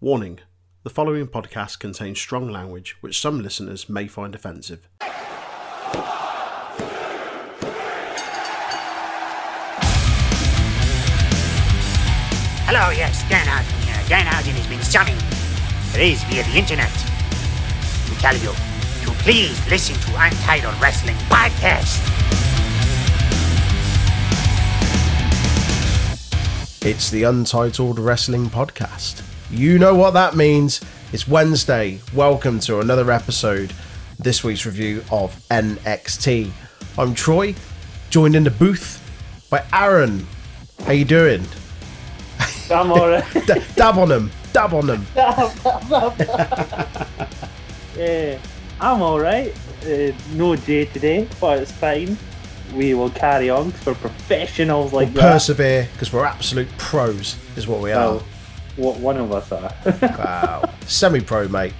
Warning the following podcast contains strong language which some listeners may find offensive. Hello, yes, Dan Housen here. Dan Housen has been summoned, raised via the internet, to tell you to please listen to Untitled Wrestling Podcast. It's the Untitled Wrestling Podcast. You know what that means. It's Wednesday. Welcome to another episode. This week's review of NXT. I'm Troy, joined in the booth by Aaron. How you doing? I'm alright. D- dab on him. Dab on him. yeah, I'm alright. Uh, no Jay today, but it's fine. We will carry on we're professionals like that. Persevere because we're absolute pros, is what we are. Well, what one of us are. Wow. Semi-pro, mate.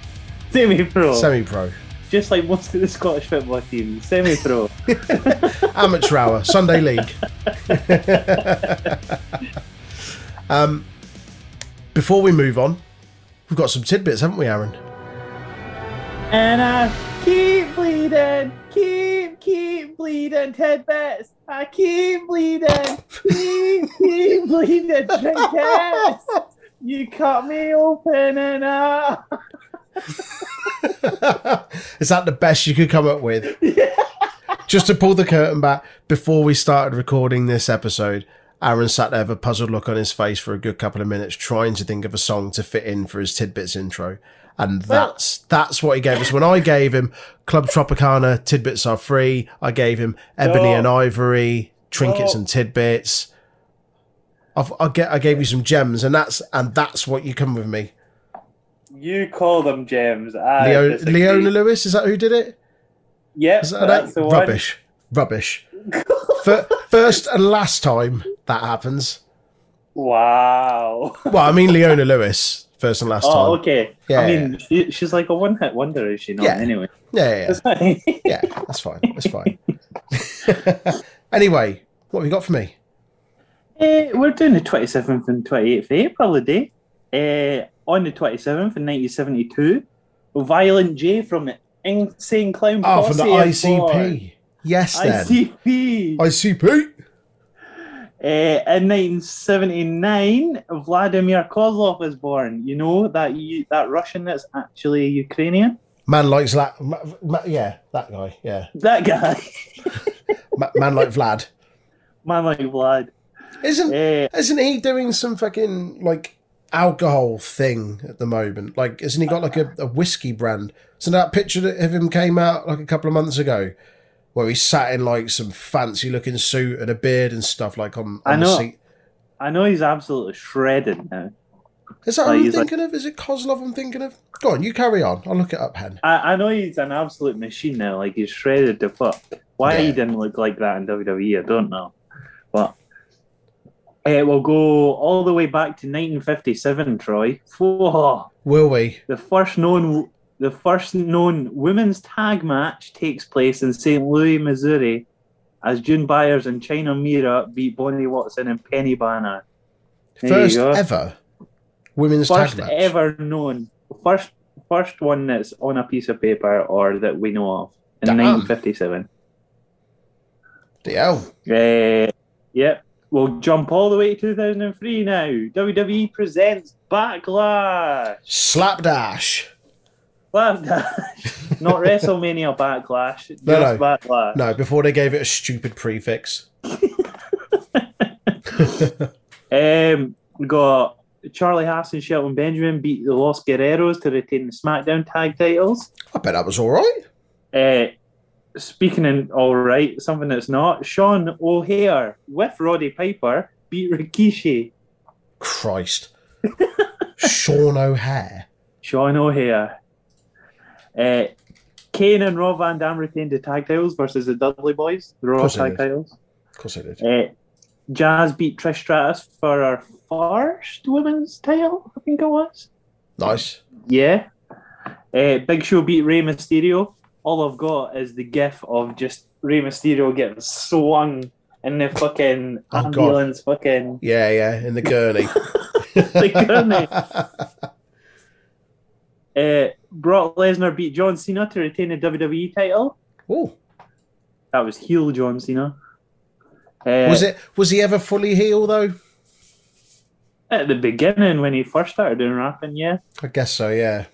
Semi-pro. Semi-pro. Just like most of the Scottish football teams. Semi-pro. Amateur hour. Sunday league. um, before we move on, we've got some tidbits, haven't we, Aaron? and I keep bleeding. Keep, keep bleeding tidbits. I keep bleeding. Keep, keep bleeding trinkets. You cut me open and up. Is that the best you could come up with? Just to pull the curtain back, before we started recording this episode, Aaron sat there with a puzzled look on his face for a good couple of minutes, trying to think of a song to fit in for his tidbits intro. And that's that's what he gave us. When I gave him Club Tropicana, tidbits are free. I gave him Ebony No. and Ivory, trinkets No. and tidbits. I've, I get I gave you some gems, and that's and that's what you come with me. You call them gems. I Leo, disagree. Leona Lewis, is that who did it? Yep, Is that that's that? the one. Rubbish. Rubbish. First and last time that happens. Wow. Well, I mean Leona Lewis. First and last Oh, time. Oh, okay. Yeah, I mean, she, she's like a one-hit wonder, is she not? Yeah. Anyway, Yeah, yeah, yeah. yeah. That's fine. That's fine. anyway, what have you got for me? Eh, we're doing the 27th and 28th of April today. Uh, on the 27th in 1972, Violent J from the Insane Clown Oh, Posse from the. ICP. Yes, then. ICP. ICP. Uh, in 1979, Vladimir Kozlov was born. You know that you, that Russian that's actually Ukrainian. Man likes that. ma- ma- yeah, that guy. Yeah, That guy, Ma- man like Vlad. man like Vlad. Isn't Uh, isn't he doing some fucking like alcohol thing at the moment? Like, isn't he got like a, a whiskey brand? So that picture of him came out like a couple of months ago, where he sat in like some fancy looking suit and a beard and stuff, like on, I on the seat. I know he's absolutely shredded now. Is that Like, who I'm he's like- thinking of? Is it Kozlov I'm thinking of? Go on, you carry on. I'll look it up, Hen. I, I know he's an absolute machine now. Like he's shredded to fuck. Why Yeah. he didn't look like that in WWE, I don't know. But it will go all the way back to 1957, Troy. Whoa. Will we? The first known the first known women's tag match takes place in St. Louis, Missouri, as June Byers and China Mira beat Bonnie Watson and Penny Banner. There First ever women's First tag match. ever known. First first one that's on a piece of paper or that we know of in Damn. 1957. The. Uh, yep. We'll jump all the way to 2003 now. WWE presents Backlash. Slapdash. Slapdash. Not WrestleMania Backlash, just No, no. Backlash. No, before they gave it a stupid prefix. Um, we got Charlie Haas and Shelton Benjamin beat the Los Guerreros to retain the SmackDown tag titles. I bet that was all right. Uh, speaking in all right, something that's not. Sean O'Haire with Roddy Piper beat Rikishi. Christ. Sean O'Haire. Sean O'Haire. Uh, Kane and Rob Van Dam retained the tag titles versus the Dudley Boyz, the Raw tag titles. Of course I did. Uh, Jazz beat Trish Stratus for our first women's title, I think it was. Nice. Yeah. Uh, Big Show beat Rey Mysterio. All I've got is the gif of just Rey Mysterio getting swung in the fucking Oh, God. ambulance, fucking Yeah, yeah, in the gurney. the gurney. Uh, Brock Lesnar beat John Cena to retain the WWE title. Oh, That was heel John Cena. Uh, was it? Was he ever fully heel though? at the beginning when he first started doing rapping? Yeah. I guess so. Yeah.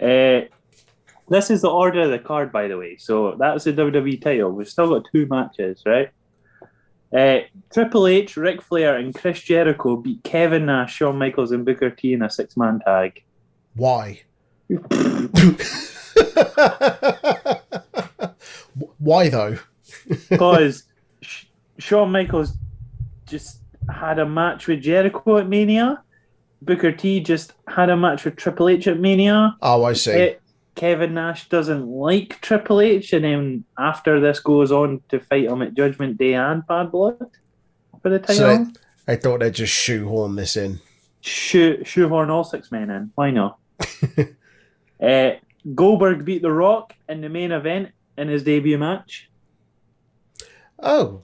Uh, this is the order of the card, by the way. So that's the WWE title. We've still got two matches, right? Uh, Triple H, Ric Flair, and Chris Jericho beat Kevin Nash, Shawn Michaels, and Booker T in a six-man tag. Why? Why though? Because Sh- Shawn Michaels just had a match with Jericho at Mania. Booker T just had a match with Triple H at Mania. Oh, I see. Kevin Nash doesn't like Triple H, and then after this goes on to fight him at Judgment Day and Bad Blood for the title. So I thought they'd just shoehorn this in. Shoe, shoehorn all six men in. Why not? uh, Goldberg beat The Rock in the main event in his debut match. Oh,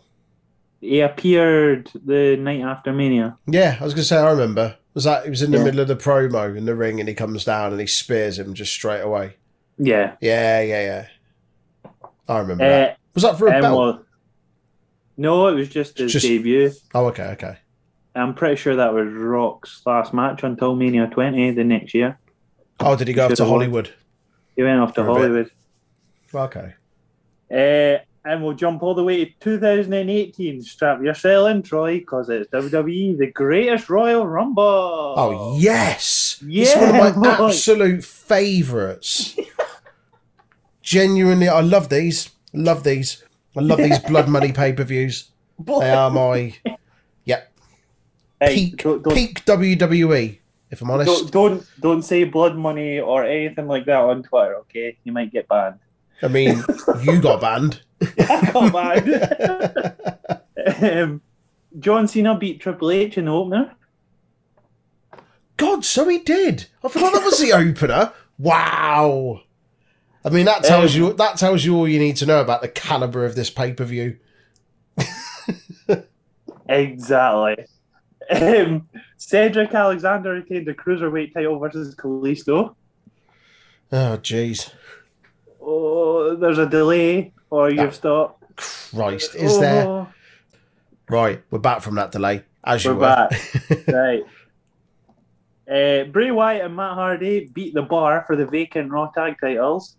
He appeared the night after Mania. yeah. I was gonna say I remember. Was that he was in the Yeah. middle of the promo in the ring and he comes down and he spears him just straight away. Yeah. Yeah, yeah, yeah. I remember Uh, that. Was that for a and belt? no, it was just his Just- debut. Oh, okay, okay. I'm pretty sure that was Rock's last match until Mania 20 the next year. Oh, did he go off to. Hollywood? He went off to. Hollywood. Okay. Uh, and we'll jump all the way to 2018. Strap yourself in, Troy, because it's WWE, the greatest Royal Rumble. Oh yes, Yeah, it's one of my boy. absolute favourites. Genuinely, I love these. Love these. I love these blood money pay per views. They are my Hey, peak don't, don't, peak WWE. If I'm honest, don't, don't, don't say blood money or anything like that on Twitter, okay? You might get banned. I mean, you got banned. I got banned. um, John Cena beat Triple H in the opener. God, so he did. I forgot that was the opener. Wow. I mean, that tells Um, you that tells you all you need to know about the caliber of this pay per view. Exactly. Um, Cedric Alexander retained the cruiserweight title versus Kalisto. Oh, jeez, Oh, there's a delay, or you've Ah, stopped. Christ, is there? Oh, Right, we're back from that delay. As you We're were. back. right. Uh, Bray Wyatt and Matt Hardy beat the bar for the vacant Raw tag titles.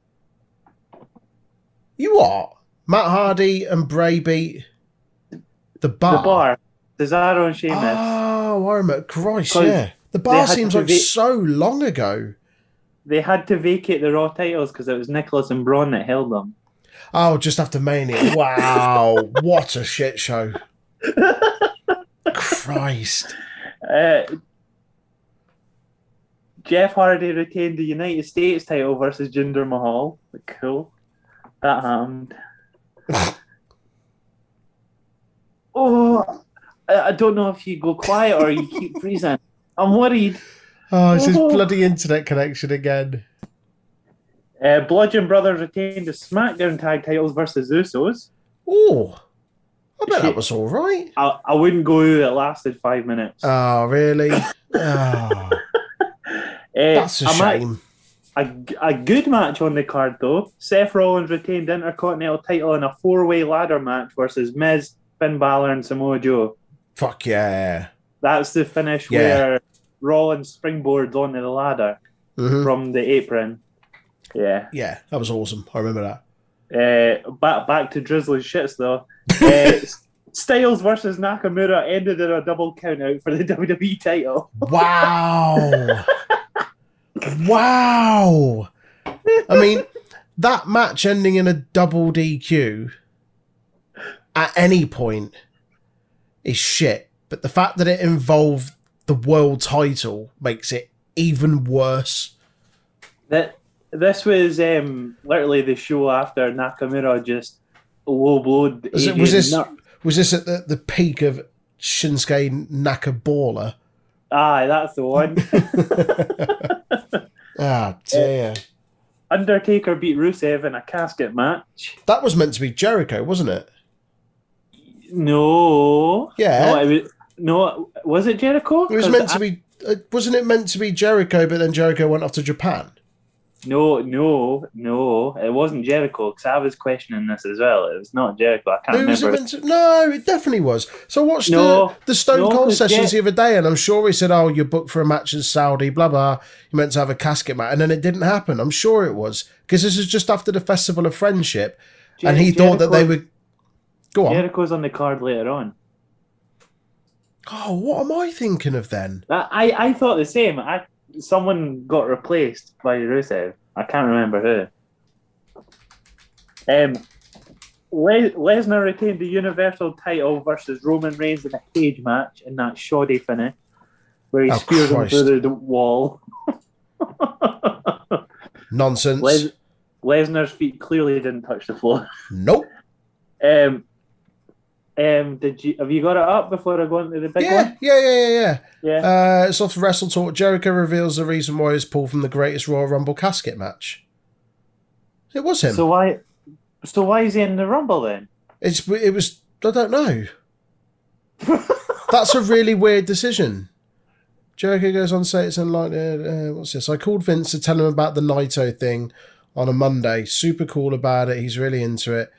You what? Matt Hardy and Bray beat the bar. The bar, Cesaro and Sheamus. Oh, I remember. Christ, yeah. The bar seems like va- so long ago. They had to vacate the Raw titles because it was Nicholas and Braun that held them. Oh, just after Mania. Wow, what a shit show. Christ. Uh, Jeff Hardy retained the United States title versus Jinder Mahal. Cool. That happened. oh, I, I don't know if you go quiet or you keep freezing. I'm worried. Oh, it's his Oh. bloody internet connection again. Uh, Bludgeon Brothers retained the SmackDown tag titles versus Usos. Oh, I bet that was all right. I, I wouldn't go. It lasted five minutes. Oh, really? Oh, Uh, that's a I might- shame. A, a good match on the card though. Seth Rollins retained Intercontinental title in a four-way ladder match versus Miz, Finn Balor, and Samoa Joe. Fuck yeah. That's the finish Yeah. where Rollins springboards onto the ladder hmm from the apron. Yeah. Yeah, that was awesome. I remember that. Uh, back back to drizzling shits though. Uh, Styles versus Nakamura ended in a double count out for the WWE title. Wow. wow. I mean, that match ending in a double DQ at any point is shit. But the fact that it involved the world title makes it even worse. That this was um, literally the show after Nakamura just low blowed. Was, it, was this Nut- was this at the, the peak of Shinsuke Nakamura? Aye, that's the one. Ah, dear. Undertaker beat Rusev in a casket match. That was meant to be Jericho, wasn't it? No. Yeah. No, was, no was it Jericho? It was meant to be. uh, wasn't it meant to be Jericho, but then Jericho went off to Japan? No, no, no. It wasn't Jericho because I was questioning this as well. It was not Jericho. I can't it remember. No, it definitely was. So I watched No, the, the Stone no, Cold sessions Jer- the other day, and I'm sure he said, "Oh, you're booked for a match in Saudi." Blah blah. You meant to have a casket match, and then it didn't happen. I'm sure it was because this is just after the Festival of Friendship, and he Jer- thought that they would. Go on. Jericho's on the card later on. Oh, what am I thinking of then? I, I, I thought the same. I someone got replaced by Rusev. I can't remember who. Um, Le- Lesnar retained the Universal title versus Roman Reigns in a cage match in that shoddy finish, where he Oh, speared him through the, the wall. Nonsense. Les- Lesnar's feet clearly didn't touch the floor. nope. Um, um, did you have you got it up before I go into the big Yeah, one? yeah, yeah, yeah, Yeah. yeah. Uh, it's off Wrestle Talk. Jericho reveals the reason why he's pulled from the greatest Royal Rumble casket match. It was him. so why, so why is he in the Rumble then? It's it was I don't know. That's a really weird decision. Jericho goes on to say it's unlikely. Uh, what's this? I called Vince to tell him about the Naito thing on a Monday. Super cool about it. He's really into it.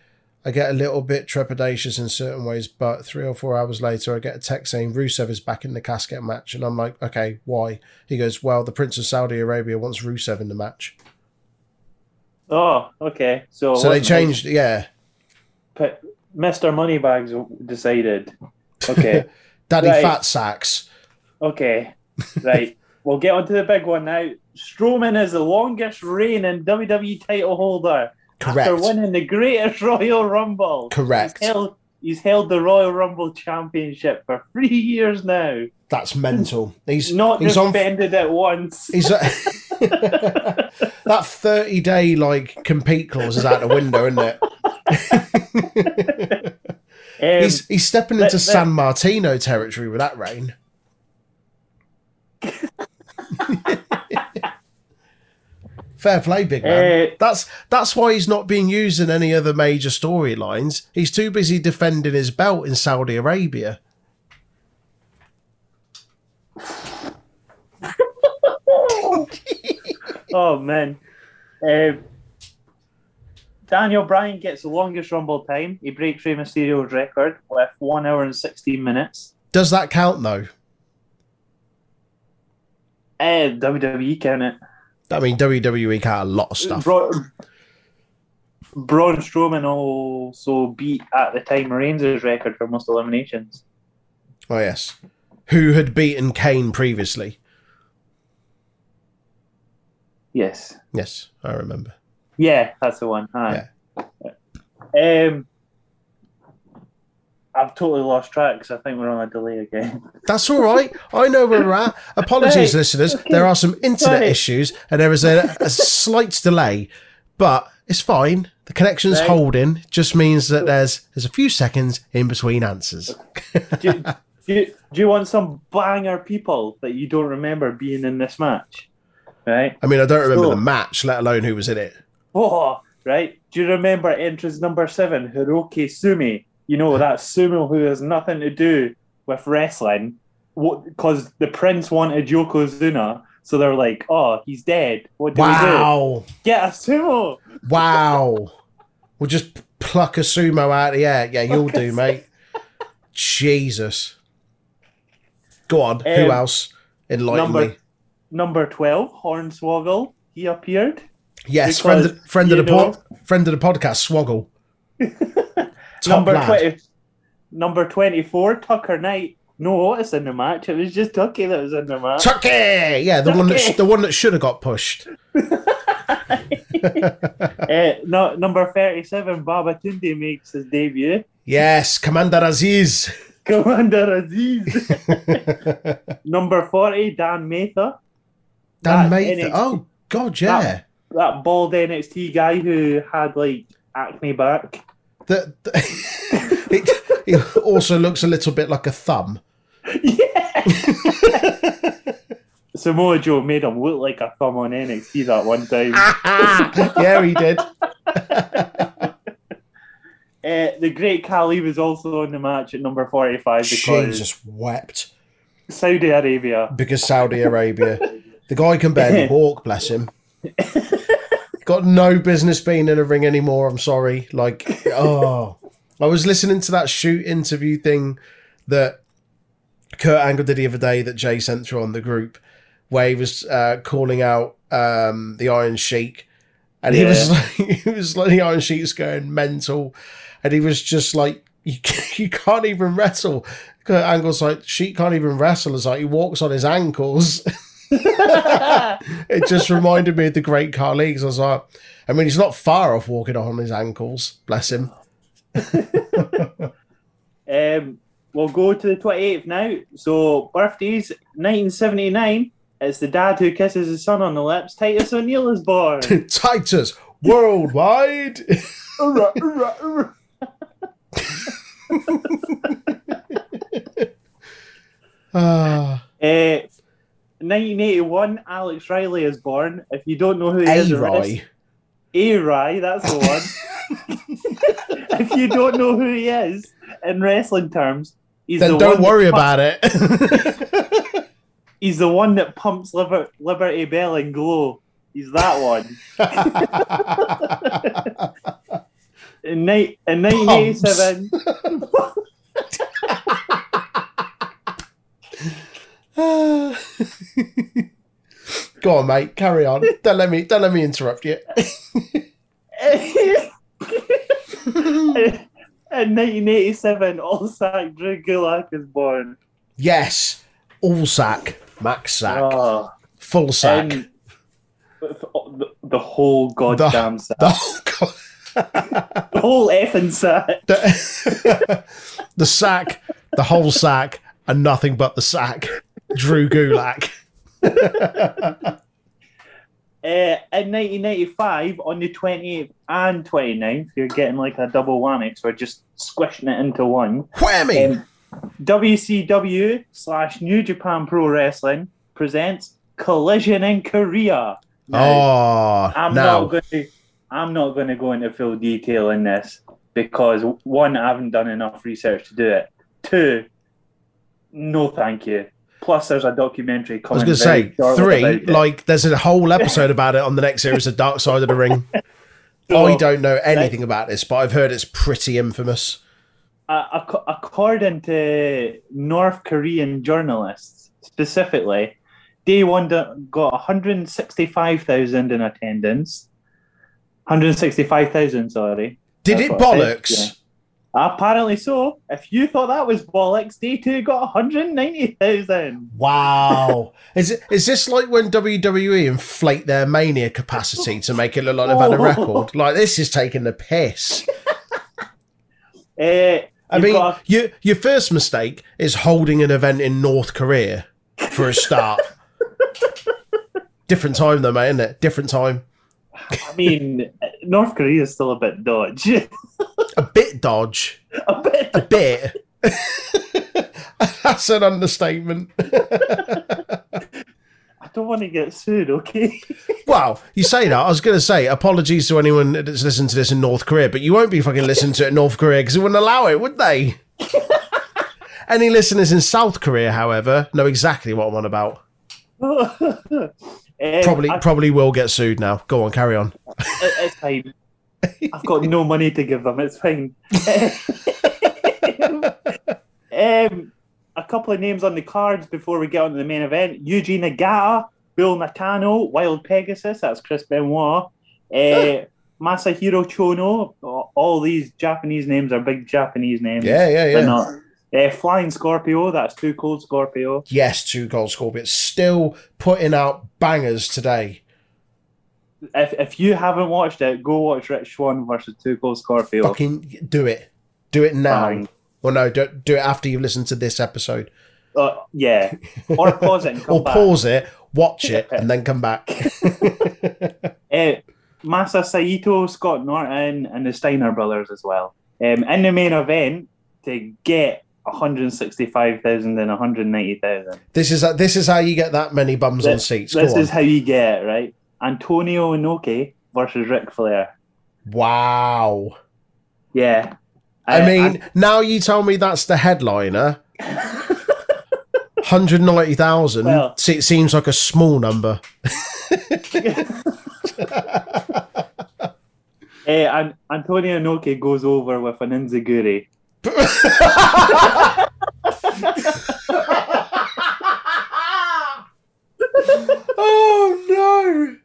I get a little bit trepidatious in certain ways, but three or four hours later, I get a text saying Rusev is back in the casket match, and I'm like, okay, why? He goes, well, the Prince of Saudi Arabia wants Rusev in the match, Oh, okay. So, so they changed. Yeah? P- Mr. Moneybags decided. Okay, Daddy Right. Fat Sacks. okay, right. We'll get on to the big one now. Strowman is the longest reigning WWE title holder Correct. after winning the greatest Royal Rumble. Correct. He's held, he's held the Royal Rumble Championship for three years now. That's mental. He's Not he's on. defended it once. He's that thirty day like compete clause is out the window, isn't it? Um, he's he's stepping into that- Sammartino territory with that reign. Fair play, big man. Uh, that's that's why he's not being used in any other major storylines. He's too busy defending his belt in Saudi Arabia. oh man. Um, Daniel Bryan gets the longest Rumble time. He breaks Rey Mysterio's record with one hour and sixteen minutes. Does that count though? Uh, WWE count it. I mean, WWE count a lot of stuff. Bra- Braun Strowman also beat at the time Reigns' record for most eliminations. Oh yes, who had beaten Kane previously? Yes. Yes, I remember. Yeah, that's the one. Aye. Um, I've totally lost track because I think we're on a delay again. That's all right. I know where we're at. Apologies, listeners. Okay. There are some internet issues and there is a, a slight delay, but it's fine. The connection's Right. holding. Just means that there's there's a few seconds in between answers. do, you, do, you, do you want some banger people that you don't remember being in this match? Right? I mean, I don't remember Sure. the match, let alone who was in it. Oh, right. Do you remember entrance number seven, Hiroki Sumi? You know, that sumo who has nothing to do with wrestling what because the prince wanted Yokozuna. So they're like, oh, he's dead. What do we Wow, do? Get a sumo. wow. We'll just pluck a sumo out of the air. Yeah, you'll do, mate. Jesus. Go on. who Um, else? Enlighten number- me. Number 12, Hornswoggle. He appeared. Yes, friend of, friend of the know- pod, friend of the podcast, Swoggle. Number lad. 20, number 24, Tucker Knight. No Otis in the match. It was just Tucky that was in the match. Tucky, yeah, the one that sh- the one that should have got pushed. Uh, no, number 37, Babatunde makes his debut. Yes, Commander Aziz. Commander Aziz. number 40, Dan Matha. Dan That Matha. NXT Oh God, yeah. That bald NXT guy who had like acne back. The, the- it, it also looks a little bit like a thumb. Yeah. Samoa Joe made him look like a thumb on NXT that one time. yeah, he did. Uh, the Great Khali was also in the match at number 45 because Jesus wept. Saudi Arabia. because Saudi Arabia. The guy can barely walk, bless him. Got no business being in a ring anymore. I'm sorry. Like, oh, I was listening to that shoot interview thing that Kurt Angle did the other day that Jay sent through on the group, where he was uh, calling out um, the Iron Sheik, and he was Yeah. like, he was like, the Iron Sheik's going mental, and he was just like, you, you can't even wrestle. Kurt Angle's like, Sheik can't even wrestle. It's like he walks on his ankles. it just reminded me of the great. 'cause I was like, I mean, he's not far off walking on his ankles. Bless him. Um, we'll go to the 28th now. So, birthdays 1979. It's the dad who kisses his son on the lips. Titus O'Neil is born. Titus worldwide. Ah, Uh, 1981, Alex Riley is born. If you don't know who he is, A the rest- Roy. A-Rai, that's the one. if you don't know who he is in wrestling terms, he's Then the don't one worry about it. He's the one that pumps Liber- Liberty Belle and Glow. He's that one. In, ni- in 1987, Go on, mate. Carry on. Don't let me. Don't let me interrupt you. in 1987, Allsack Drew Gulak is born. Yes, all sack, max sack, Oh, full sack. the, the whole goddamn sack. the, whole, The whole effing sack. the, the sack, the whole sack, and nothing but the sack. Drew Gulak. Uh, in 1995, on the 28th and 29th, you're getting like a double whammy, so we're just squishing it into one. Whammy! Um, WCW slash New Japan Pro Wrestling presents Collision in Korea. Now, oh, I'm no. not going to. I'm not going to go into full detail in this because one, I haven't done enough research to do it. Two, no, thank you. Plus, there's a documentary I was going to say three. Like, there's a whole episode about it on the next series of Dark Side of the Ring. So, I don't know anything about this, but I've heard it's pretty infamous. uh, according to North Korean journalists specifically, day one got 165,000 in attendance. 165,000, sorry. Did That's it what I said, bollocks? Apparently so. If you thought that was bollocks, day two got 190,000. Wow. is it is this like when WWE inflate their mania capacity to make it look like they've had a record? Like this is taking the piss. Uh, I mean, a- your your first mistake is holding an event in North Korea for a start. Different time though, mate, isn't it? Different time. I mean, North Korea is still a bit dodge. A bit dodge. a bit. A bit. That's an understatement. I don't want to get sued, okay? Well, you say that. I was going to say apologies to anyone that's listened to this in North Korea, but you won't be fucking listening to it in North Korea because they wouldn't allow it, would they? Any listeners in South Korea, however, know exactly what I'm on about. Um, Probably, I- probably will get sued now. Go on, carry on. it's fine. I've got no money to give them. It's fine. um, a couple of names on the cards before we get on to the main event: Yuji Nagata, Bull Nakano, Wild Pegasus. That's Chris Benoit. Uh, Masahiro Chono. All these Japanese names are big Japanese names. Yeah, yeah, They're yeah. Uh, Flying Scorpio. That's Too Cold Scorpio. Yes, two gold scorpions still putting out bangers today. If if you haven't watched it, go watch Rich Swann versus Too Cold Scorpio. Fucking do it, do it now. Fine. Well, no, do, do it after you've listened to this episode, Uh, yeah, or pause it and come or back. pause it, watch it, and then come back. Uh, Masa Saito, Scott Norton, and the Steiner brothers as well. Um, in the main event, to get 165,000 and 190,000. This is this is how you get that many bums on This- seats. This Go on. is how you get it, right? Antonio Inoki versus Ric Flair. wow. Yeah. I Uh, mean, now you tell me that's the headliner. 190,000 Well- se- seems like a small number. And Antonio Inoki goes over with an Enzuigiri. Oh no!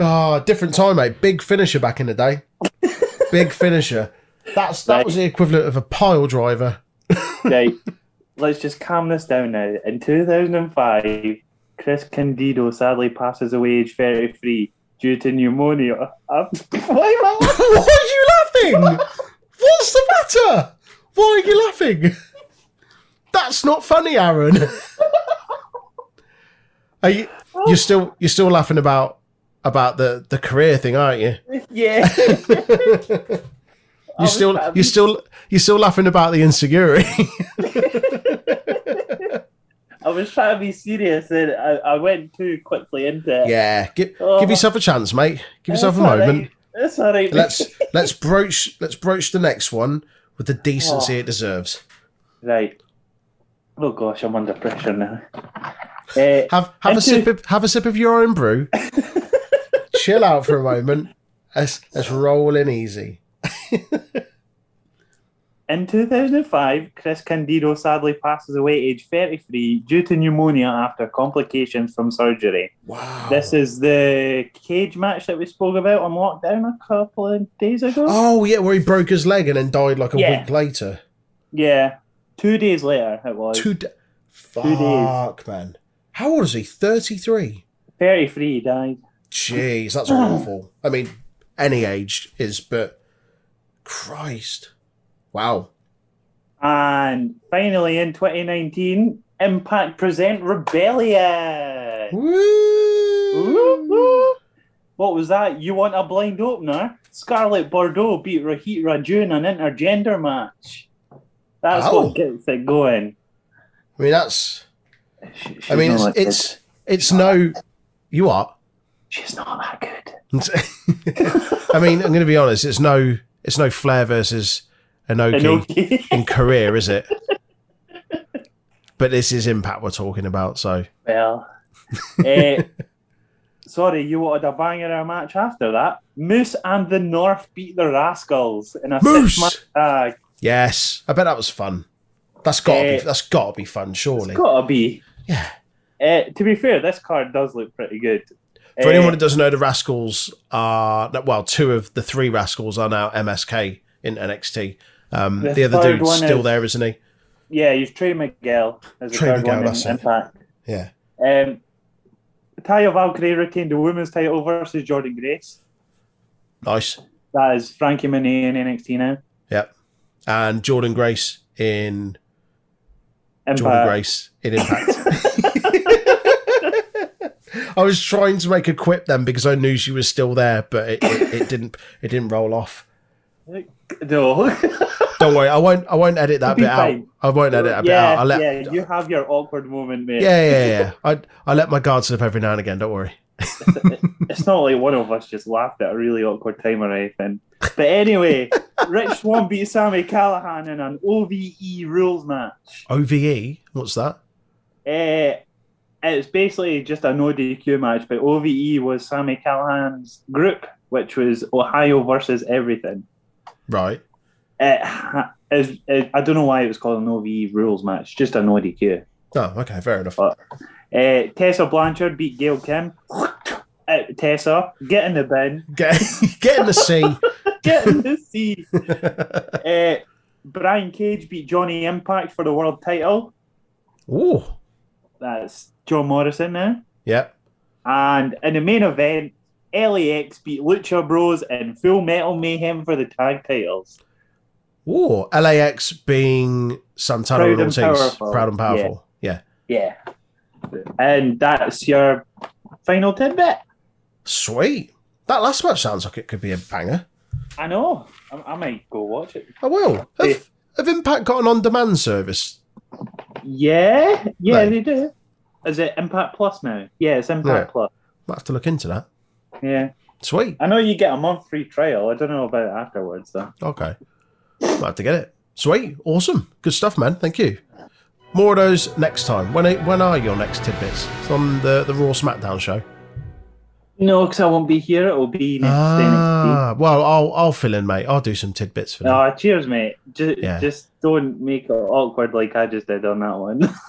oh, different time, mate. Big finisher back in the day. Big finisher. That's that was the equivalent of a pile driver. right, let's just calm this down now. In 2005, Chris Candido sadly passes away age 33 due to pneumonia. Um, why am I laughing? Why are you laughing? What's the matter? Why are you laughing? That's not funny, Aaron. Are you? You're still you're still laughing about about the the career thing, aren't you? Yeah. you're still you're still you're still laughing about the insecurity. I was trying to be serious and I, I went too quickly into it. yeah, give Oh. give yourself a chance, mate. Give yourself a That's moment. right. That's all right. Let's let's broach let's broach the next one with the decency Oh. it deserves. Right. Oh gosh, I'm under pressure now. Uh, Have have a sip of have a sip of your own brew. Chill out for a moment. Let's let's roll in easy. In 2005, Chris Candido sadly passes away age 33 due to pneumonia after complications from surgery. Wow. This is the cage match that we spoke about on lockdown a couple of days ago. Oh yeah, where he broke his leg and then died like a Yeah. week later. Yeah, two days later it was. Two da- Fuck, days. man. How old is he? Thirty three. 33 he died. Jeez, that's awful. I mean, any age is, but Christ. Wow. And finally, in 2019, Impact present Rebellion. Woo! Woo-hoo. What was that? You want a blind opener? Scarlett Bordeaux beat Rohit Raju in an intergender match. That's Oh. what gets it going. I mean, that's. She- I mean, it's it's it's no. You are. She's not that good. I mean, I'm going to be honest. It's no. It's no Flair versus Inoki Inoki. in career, is it? But this is Impact we're talking about, so well, eh, sorry, you wanted a banger match after that. Moose and the North beat the Rascals in a Moose! six-man tag. yes, I bet that was fun. That's got to Eh, be that's got to be fun, surely. It's gotta be. Yeah. Eh, to be fair, this card does look pretty good. For Eh, anyone who doesn't know, the Rascals are well, two of the three Rascals are now MSK in NXT. Um, The the, other dude's still is- there, isn't he? Yeah, he's Trey Miguel as the Trey third Miguel, one in. Impact. Yeah. Um, Taya Valkyrie retained the women's title versus Jordynne Grace. Nice. That is Franky Monet in NXT now. Yep. And Jordynne Grace in Impact. Jordynne Grace in Impact. I was trying to make a quip then because I knew she was still there, but it, it, it didn't. It didn't roll off. No. Don't worry, I won't. I won't edit that bit out. I won't edit that bit out. I'll let, yeah, yeah, you have your awkward moment, mate. yeah, yeah, yeah. I I let my guard slip every now and again. Don't worry. It's not like one of us just laughed at a really awkward time or anything. But anyway, Rich Swann beat Sami Callihan in an OVE rules match. OVE. What's that? Uh, it's basically just a no DQ match, but OVE was Sami Callihan's group, which was Ohio versus everything. Right. It is, it, I don't know why it was called an OVE rules match, just a no DQ. Oh, okay, fair enough. Uh, Tessa Blanchard beat Gail Kim. Uh, Tessa, get in the bin, Get get in the sea. get in the sea. Uh, Brian Cage beat Johnny Impact for the world title. Ooh. That's John Morrison now. Yep. And in the main event, LAX beat Lucha Bros and Full Metal Mayhem for the tag titles. Ooh. LAX being Santana Proud and Ortiz. powerful. Proud and powerful. Yeah. Yeah. And that's your final tidbit. Sweet. That last match sounds like it could be a banger. I know. I, I might go watch it. I will. Have, have Impact got an on-demand service? Yeah, yeah, No. they do. Is it Impact Plus now? Yeah, it's Impact Yeah. Plus. Might have to look into that. Yeah. Sweet. I know you get a month free trial. I don't know about afterwards though. Okay. Might have to get it. Sweet, awesome, good stuff, man. Thank you. More of those next time. When are, when are your next tidbits? It's on the the Raw SmackDown show. No, because I won't be here. It will be next NXT. Ah, well, I'll I'll fill in, mate. I'll do some tidbits for them. Ah, cheers, mate. Just, Yeah. just don't make it awkward like I just did on that one.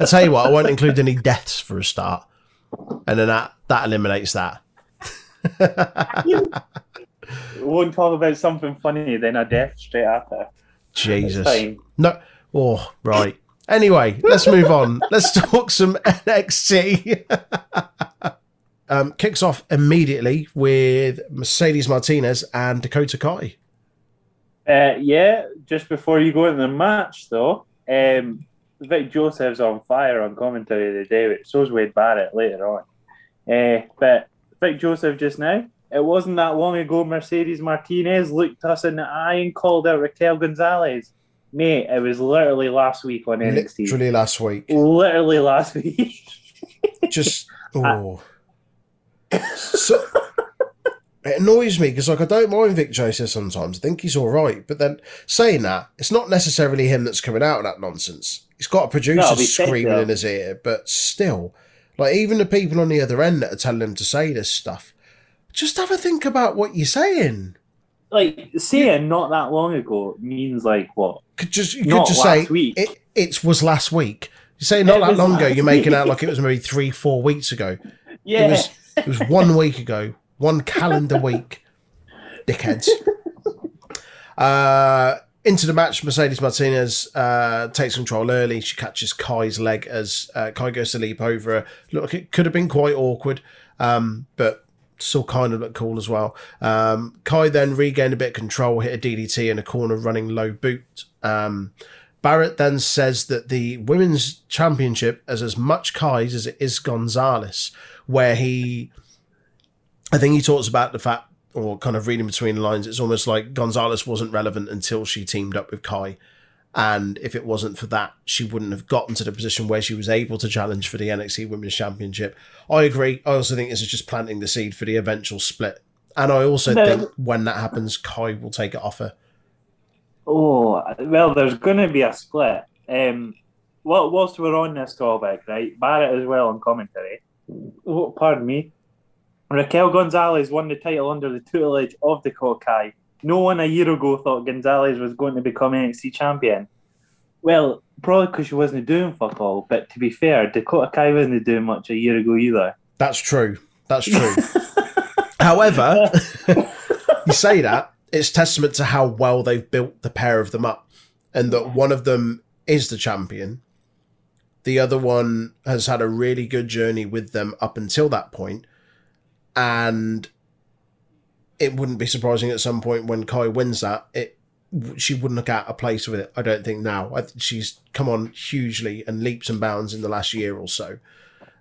I tell you what, I won't include any deaths for a start, and then that that eliminates that. won't talk about something funny, then a death straight after. Jesus. No. Oh, right. Anyway, let's move on. Let's talk some NXT. um, kicks off immediately with Mercedes Martinez and Dakota Kai. Uh, yeah, just before you go into the match, though, um, Vic Joseph's on fire on commentary today, but so's Wade Barrett later on. Uh, but Vic Joseph just now, it wasn't that long ago Mercedes Martinez looked us in the eye and called out Raquel Gonzalez. Mate, it was literally last week on NXT. Literally last week. Literally last week. Just oh. So it annoys me because like I don't mind Vic Joseph sometimes. I think he's all right, but then saying that, it's not necessarily him that's coming out of that nonsense. He's got a producer No, it'll be said, screaming in his ear, but still, like even the people on the other end that are telling him to say this stuff, just have a think about what you're saying. like, saying not that long ago means like what? Could just you Not could just last say week. it. It was last week. You say not It that long ago. You're making out like it was maybe three, four weeks ago. Yeah. It was it was one week ago, one calendar week. Dickheads. Uh, into the match, Mercedes Martinez uh, takes control early. She catches Kai's leg as uh, Kai goes to leap over her. Look, it could have been quite awkward, um, but still kind of looked cool as well. Um, Kai then regained a bit of control, hit a DDT in a corner running low boot. Um, Barrett then says that the women's championship is as much Kai's as it is Gonzalez, where he, I think he talks about the fact, or kind of reading between the lines, it's almost like Gonzalez wasn't relevant until she teamed up with Kai. And if it wasn't for that, she wouldn't have gotten to the position where she was able to challenge for the NXT Women's Championship. I agree. I also think this is just planting the seed for the eventual split. And I also No. think when that happens, Kai will take it off her. Oh well, there's going to be a split. Um, whilst we're on this topic, right? Barrett as well on commentary. Oh, pardon me. Raquel Gonzalez won the title under the tutelage of Dakota Kai. No one a year ago thought Gonzalez was going to become NXT champion. Well, probably because she wasn't doing fuck all. But to be fair, Dakota Kai wasn't doing much a year ago either. That's true. That's true. However, you say that, it's testament to how well they've built the pair of them up. And that one of them is the champion. The other one has had a really good journey with them up until that point. And it wouldn't be surprising at some point when Kai wins that, it she wouldn't look out a place with it. I don't think now. I, she's come on hugely and leaps and bounds in the last year or so.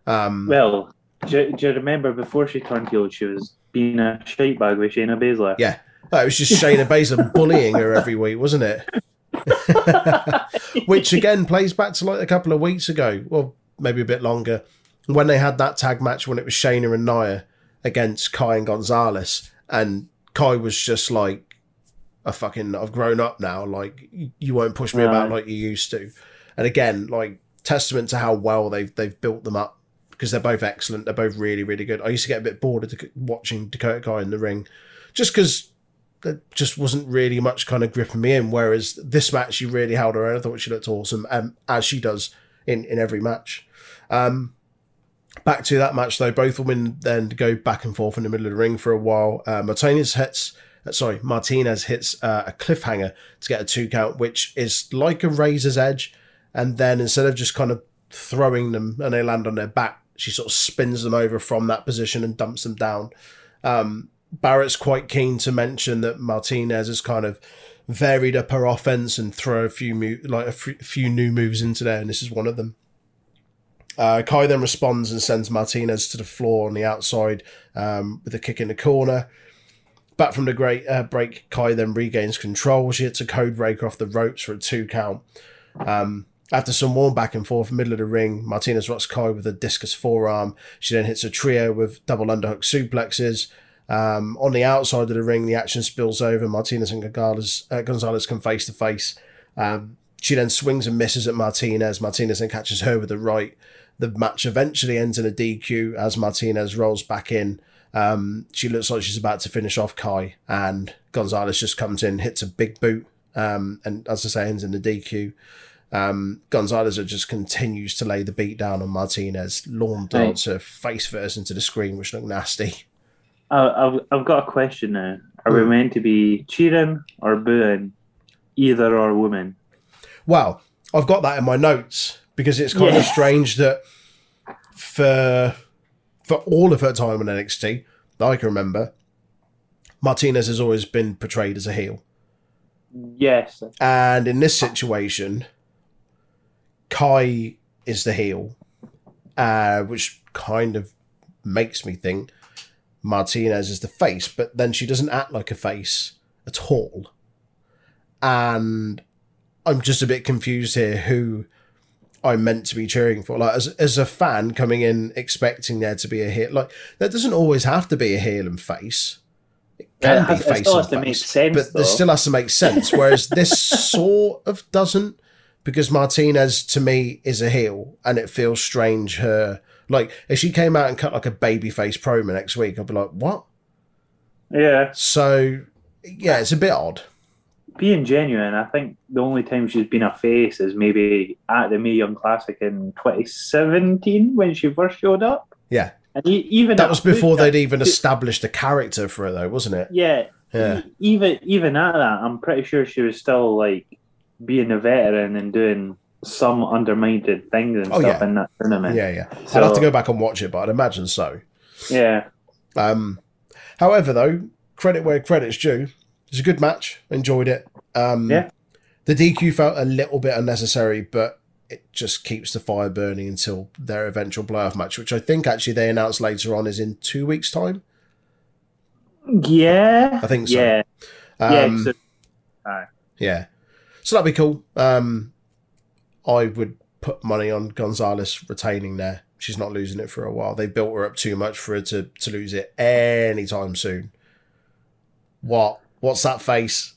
Um, Well, do, do you remember before she turned heel, she was being a shite bag with Shayna Baszler? Yeah. Oh, it was just Shayna Baszler bullying her every week, wasn't it? Which again plays back to like a couple of weeks ago, or maybe a bit longer, when they had that tag match when it was Shayna and Nia against Kai and Gonzalez, and Kai was just like, "I fucking, I've grown up now. Like, you won't push me about like you used to." And again, like testament to how well they've they've built them up because they're both excellent. They're both really really good. I used to get a bit bored of watching Dakota Kai in the ring, just because there just wasn't really much kind of gripping me in. Whereas this match, she really held her own. I thought she looked awesome, um, as she does in in every match. Um, back to that match though, both women then go back and forth in the middle of the ring for a while. Uh, Martinez hits. uh, Sorry, Martinez hits uh, a cliffhanger to get a two count, which is like a razor's edge. And then instead of just kind of throwing them and they land on their back, she sort of spins them over from that position and dumps them down. Um, Barrett's quite keen to mention that Martinez has kind of varied up her offense and throw a few mo- like a f- few new moves into there, and this is one of them. Uh, Kai then responds and sends Martinez to the floor on the outside um, with a kick in the corner. Back from the great uh, break, Kai then regains control. She hits a code breaker off the ropes for a two count. Um, after some warm back and forth, middle of the ring, Martinez rocks Kai with a discus forearm. She then hits a trio with double underhook suplexes. Um, on the outside of the ring, the action spills over. Martinez and Gonzalez, uh, Gonzalez come face to face. Um, she then swings and misses at Martinez. Martinez then catches her with the right. The match eventually ends in a DQ as Martinez rolls back in. Um, she looks like she's about to finish off Kai, and Gonzalez just comes in, hits a big boot, um, and as I say, ends in the DQ. Um, Gonzalez just continues to lay the beat down on Martinez. Lawn darts her face first into the screen, which looked nasty. Uh, I've I've got a question now. Are we Hmm. meant to be cheering or booing either or woman? Well, I've got that in my notes because it's kind Yeah. of strange that for for all of her time in NXT that I can remember, Martinez has always been portrayed as a heel. Yes. And in this situation, Kai is the heel, uh, which kind of makes me think Martinez is the face, but then she doesn't act like a face at all. And I'm just a bit confused here who I'm meant to be cheering for. Like as as a fan coming in expecting there to be a heel, like there doesn't always have to be a heel and face. It can Yeah, be it face still and has to make face, sense, but though. still has to make sense. Whereas this sort of doesn't, because Martinez to me is a heel, and it feels strange. Her like if she came out and cut like a babyface promo next week, I'd be like, what? Yeah. So yeah, it's a bit odd. Being genuine, I think the only time she's been a face is maybe at the Mae Young Classic in 2017 when she first showed up. Yeah, And even that was before they'd even established a character for her, though, wasn't it? Yeah. Yeah. Even even at that, I'm pretty sure she was still like being a veteran and doing some undermined things and Oh, stuff yeah. in that tournament. Yeah, yeah. So, I'd have to go back and watch it, but I'd imagine so. Yeah. Um, however, though, credit where credit's due. It's a good match. Enjoyed it. Um, Yeah. The DQ felt a little bit unnecessary, but it just keeps the fire burning until their eventual playoff match, which I think actually they announced later on is in two weeks' time. Yeah. I think so. Yeah. Um, yeah. So, Yeah. So that'd be cool. Um, I would put money on Gonzalez retaining there. She's not losing it for a while. They built her up too much for her to, to lose it anytime soon. What? What's that face?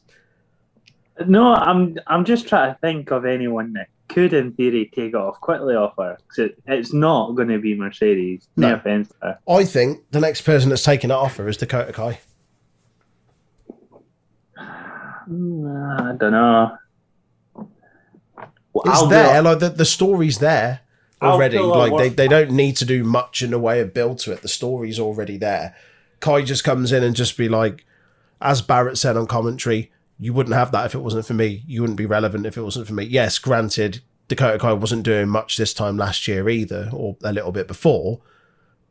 no, I'm I'm just trying to think of anyone that could, in theory, take it off quickly off her. it, it's not going to be Mercedes. No, No. offense to her. I think the next person that's taking it off her is Dakota Kai. I don't know. Well, It's I'll there. Like the, the story's there already. Like they, they don't need to do much in the way of build to it. The story's already there. Kai just comes in and just be like, as Barrett said on commentary, you wouldn't have that if it wasn't for me. You wouldn't be relevant if it wasn't for me. Yes, granted, Dakota Kai wasn't doing much this time last year either, or a little bit before,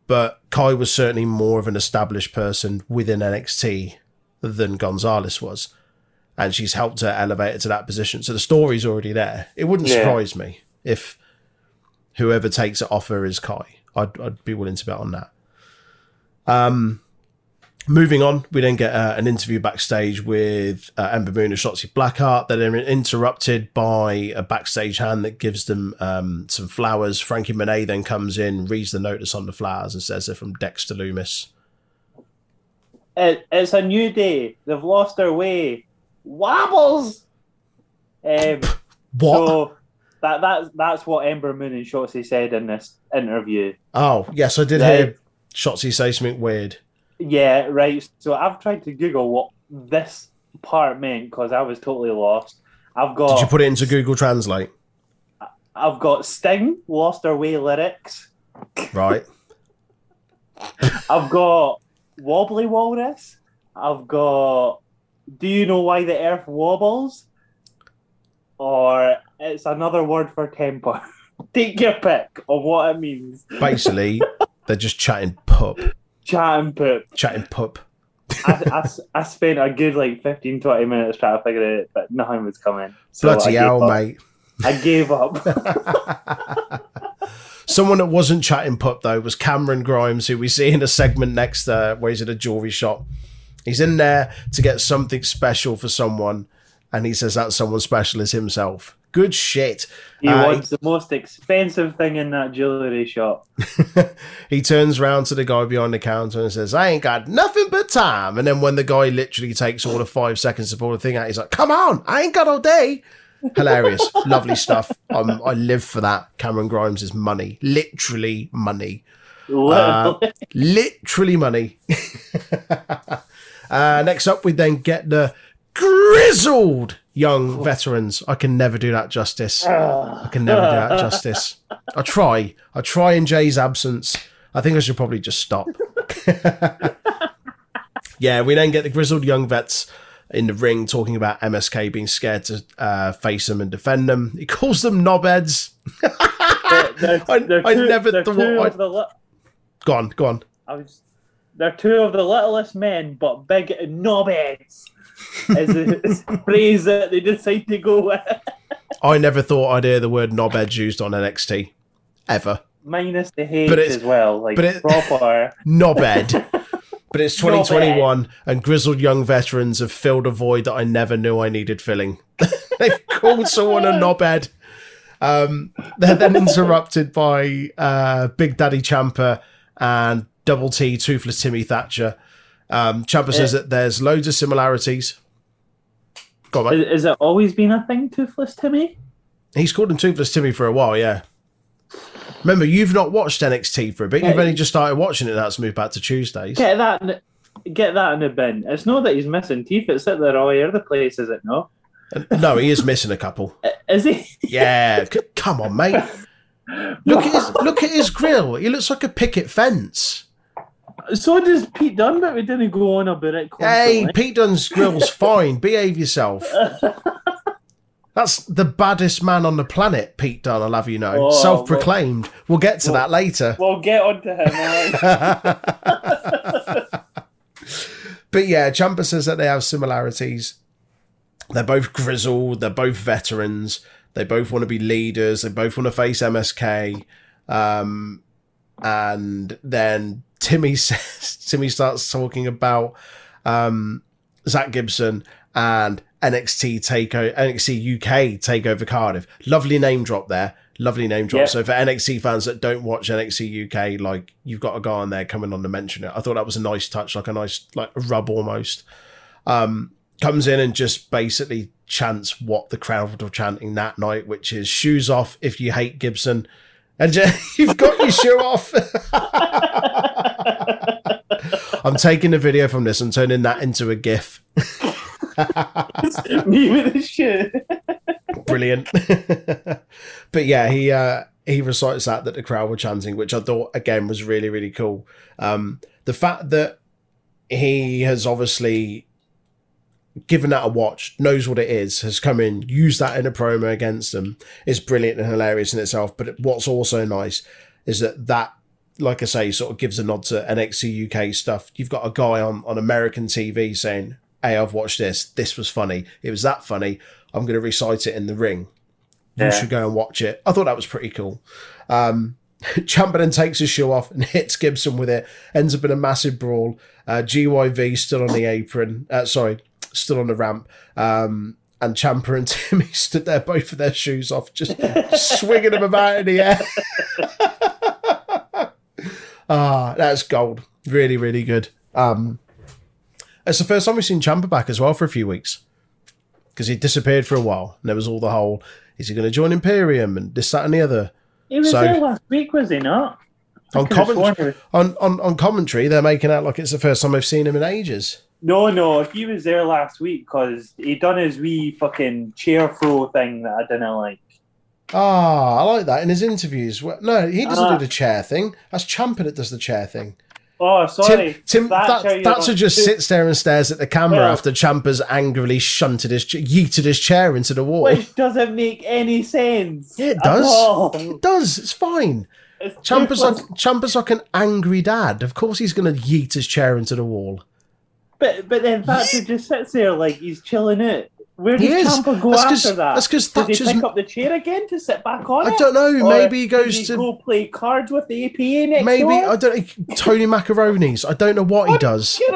but Kai was certainly more of an established person within NXT than Gonzalez was. And she's helped her elevate it to that position. So the story's already there. It wouldn't Yeah. surprise me if whoever takes it off her is Kai. I'd, I'd be willing to bet on that. Um, moving on, we then get uh, an interview backstage with uh, Ember Moon and Shotzi Blackheart. They're interrupted by a backstage hand that gives them um, some flowers. Franky Monet then comes in, reads the notice on the flowers, and says they're from Dexter Loomis. It, it's a new day. They've lost their way. Wobbles. Um, What? so that that's that's what Ember Moon and Shotzi said in this interview. oh, yes, I did Right. hear Shotzi say something weird. Yeah, right. So I've tried to Google what this part meant because I was totally lost. I've got Did you put it into Google Translate? I've got Sting lost Our way lyrics. Right. I've got Wobbly Walrus. I've got Do you know why the earth wobbles? Or it's another word for temper. Take your pick of what it means. Basically, they're just chatting pup. Chat and poop. Chatting pup. I, I, I spent a good like 15, 20 minutes trying to figure it out, but nothing was coming. So I Bloody gave hell, mate. I gave up. Someone that wasn't chatting pup though was Cameron Grimes, who we see in a segment next uh, where he's at a jewelry shop. He's in there to get something special for someone, and he says that someone special is himself. Good shit. He Uh, wants the most expensive thing in that jewellery shop. he turns round to the guy behind the counter and says, I ain't got nothing but time. And then when the guy literally takes all of five seconds to pull the thing out, he's like, Come on, I ain't got all day. Hilarious. Lovely stuff. Um, I live for that. Cameron Grimes is money. Literally money. Uh, Literally. Literally money. uh, next up, we then get the grizzled young veterans. I can never do that justice. I can never do that justice. I try. I try in Jay's absence. I think I should probably just stop. yeah, we then get the grizzled young vets in the ring talking about MSK being scared to uh, face them and defend them. He calls them knobheads. They're- they're- I- they're I two- never thought two of the li- Go on, go on. I was, they're two of the littlest men, but big knobheads. Is the phrase that they decide to go with. I never thought I'd hear the word knobheads used on NXT. Ever. Minus the hate as well, like but it- proper. knobhead. but it's 2021, and grizzled young veterans have filled a void that I never knew I needed filling. They've called someone a knobhead. Um, they're then interrupted by uh, Big Daddy Ciampa and Double T Toothless Timmy Thatcher. Um, Ciampa says that there's loads of similarities. Go on, mate. Has it always been a thing, Toothless Timmy? He's called him Toothless Timmy for a while, yeah. Remember, you've not watched NXT for a bit. You've only just started watching it. That's moved back to Tuesdays. Get that, get that in the bin. It's not that he's missing teeth. It's that they're all over the place, is it? No, No, he is missing a couple. Is he? Yeah, c- come on, mate. Look at his look at his grill. He looks like a picket fence. So does Pete Dunne, but we didn't go on about it. Hey, Pete Dunne's grill's fine. Behave yourself. That's the baddest man on the planet, Pete Dunne. I'll have you know, Oh, self-proclaimed. We'll get to that later. We'll get on to him. But yeah, Ciampa says that they have similarities. They're both grizzled. They're both veterans. They both want to be leaders. They both want to face MSK. Um, and then Timmy says, Timmy starts talking about um, Zack Gibson and NXT takeover, NXT UK takeover Cardiff. Lovely name drop there. Lovely name drop. Yeah. So for NXT fans that don't watch NXT UK, like you've got a guy on there coming on to mention it. I thought that was a nice touch, like a nice like a rub almost. Um, comes in and just basically chants what the crowd were chanting that night, which is shoes off if you hate Gibson. And you've got your shoe off. I'm taking a video from this and turning that into a GIF. Me with the shit. Brilliant. but yeah, he uh, he recites that that the crowd were chanting, which I thought again was really really cool. Um, the fact that he has obviously given that a watch, knows what it is, has come in, used that in a promo against them, is brilliant and hilarious in itself. But what's also nice is that that, like I say, sort of gives a nod to NXT UK stuff. You've got a guy on, on American TV saying, Hey, I've watched this. This was funny. It was that funny. I'm going to recite it in the ring. You should go and watch it. I thought that was pretty cool. Um, Ciampa takes his shoe off and hits Gibson with it. Ends up in a massive brawl. Uh, GYV still on the apron. Uh, sorry, still on the ramp. Um, and Ciampa and Timmy stood there, both with their shoes off, just swinging them about in the air. Ah, that's gold. Really, really good. Um, it's the first time we've seen Ciampa back as well for a few weeks because he disappeared for a while. And there was all the whole is he going to join Imperium and this, that, and the other. He was So- there last week, was he not? I On, could've comment- sworn he on, on, on commentary, they're making out like it's the first time they've seen him in ages. No, no, he was there last week because he done his wee fucking chair throw thing that I didn't like. Ah, I like that in his interviews. No, he doesn't Ah. do the chair thing. That's Ciampa that does the chair thing. Oh, sorry. Tim, Tim Thatcher, that, Thatcher just sits there and stares at the camera Well- after Ciampa's angrily shunted his, yeeted his chair into the wall. Which doesn't make any sense. Yeah, it does. all. It does. It's fine. It's Ciampa's like Ciampa's like an angry dad. Of course, he's going to yeet his chair into the wall. But but then Thatcher just sits there like he's chilling out. Where He does is. Ciampa go That's after that? that's 'cause Does he pick up the chair again to sit back on I it? don't know. Or maybe he goes he to go play cards with the APA next maybe door? I don't. Tony Macaroni's. I don't know what he does.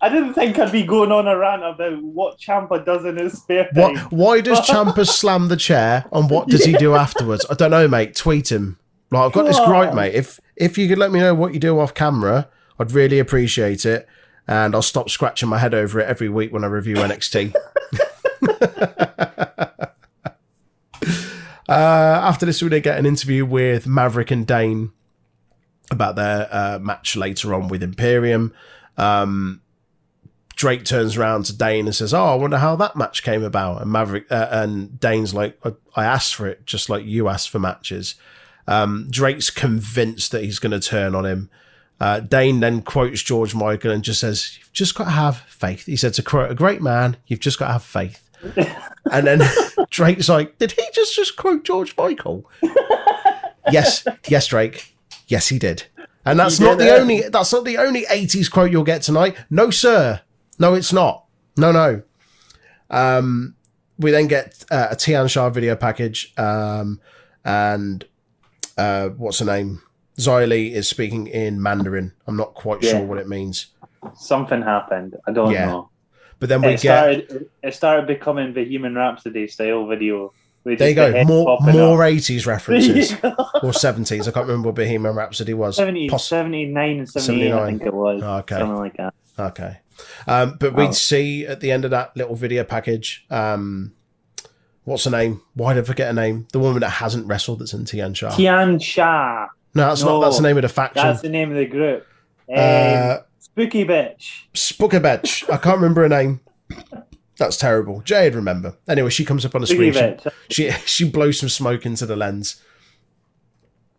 I didn't think I'd be going on a rant about what Ciampa does in his spare time. What? Why does Ciampa slam the chair, and what does he do afterwards? I don't know, mate. Tweet him. Like I've got this gripe, on. mate. If if you could let me know what you do off camera, I'd really appreciate it, and I'll stop scratching my head over it every week when I review NXT. uh, after this, we did get an interview with Maverick and Dain about their uh, match later on with Imperium. Um, Drake turns around to Dain and says, "Oh, I wonder how that match came about." And Maverick uh, and Dain's like, "I- "I asked for it, just like you asked for matches." Um, Drake's convinced that he's going to turn on him. Uh, Dain then quotes George Michael and just says, "You've just got to have faith." He said to quote a great man, "You've just got to have faith." and then Drake's like, "Did he just just quote George Michael?" yes, yes, Drake. Yes, he did. And that's not the it. only that's not the only 80s quote you'll get tonight. No, sir. No, it's not. No, no. Um, we then get uh, a Tian Sha video package, um, and uh, what's her name? Xia Li is speaking in Mandarin. I'm not quite Yeah. sure what it means. Something happened. I don't Yeah. know. But then we It get started. It started becoming the Human Rhapsody style video. there you just the go more more. 80s references or 70s. I can't remember what Bohemian Rhapsody was. 70, Poss- 79 and 78, I 79. think it was. Oh, okay. Something like that. Okay. Um, but we'd Oh. see at the end of that little video package, um, what's her name? Why did I forget her name? The woman that hasn't wrestled that's in Tian Sha. Tian Sha. No, that's No. not. That's the name of the faction. That's the name of the group. Um, Uh, Spooky Bitch. Spookabetch. I can't remember her name. That's terrible. Jay'd remember. Anyway, she comes up on the Spooky screen. She, Bitch. she she blows some smoke into the lens.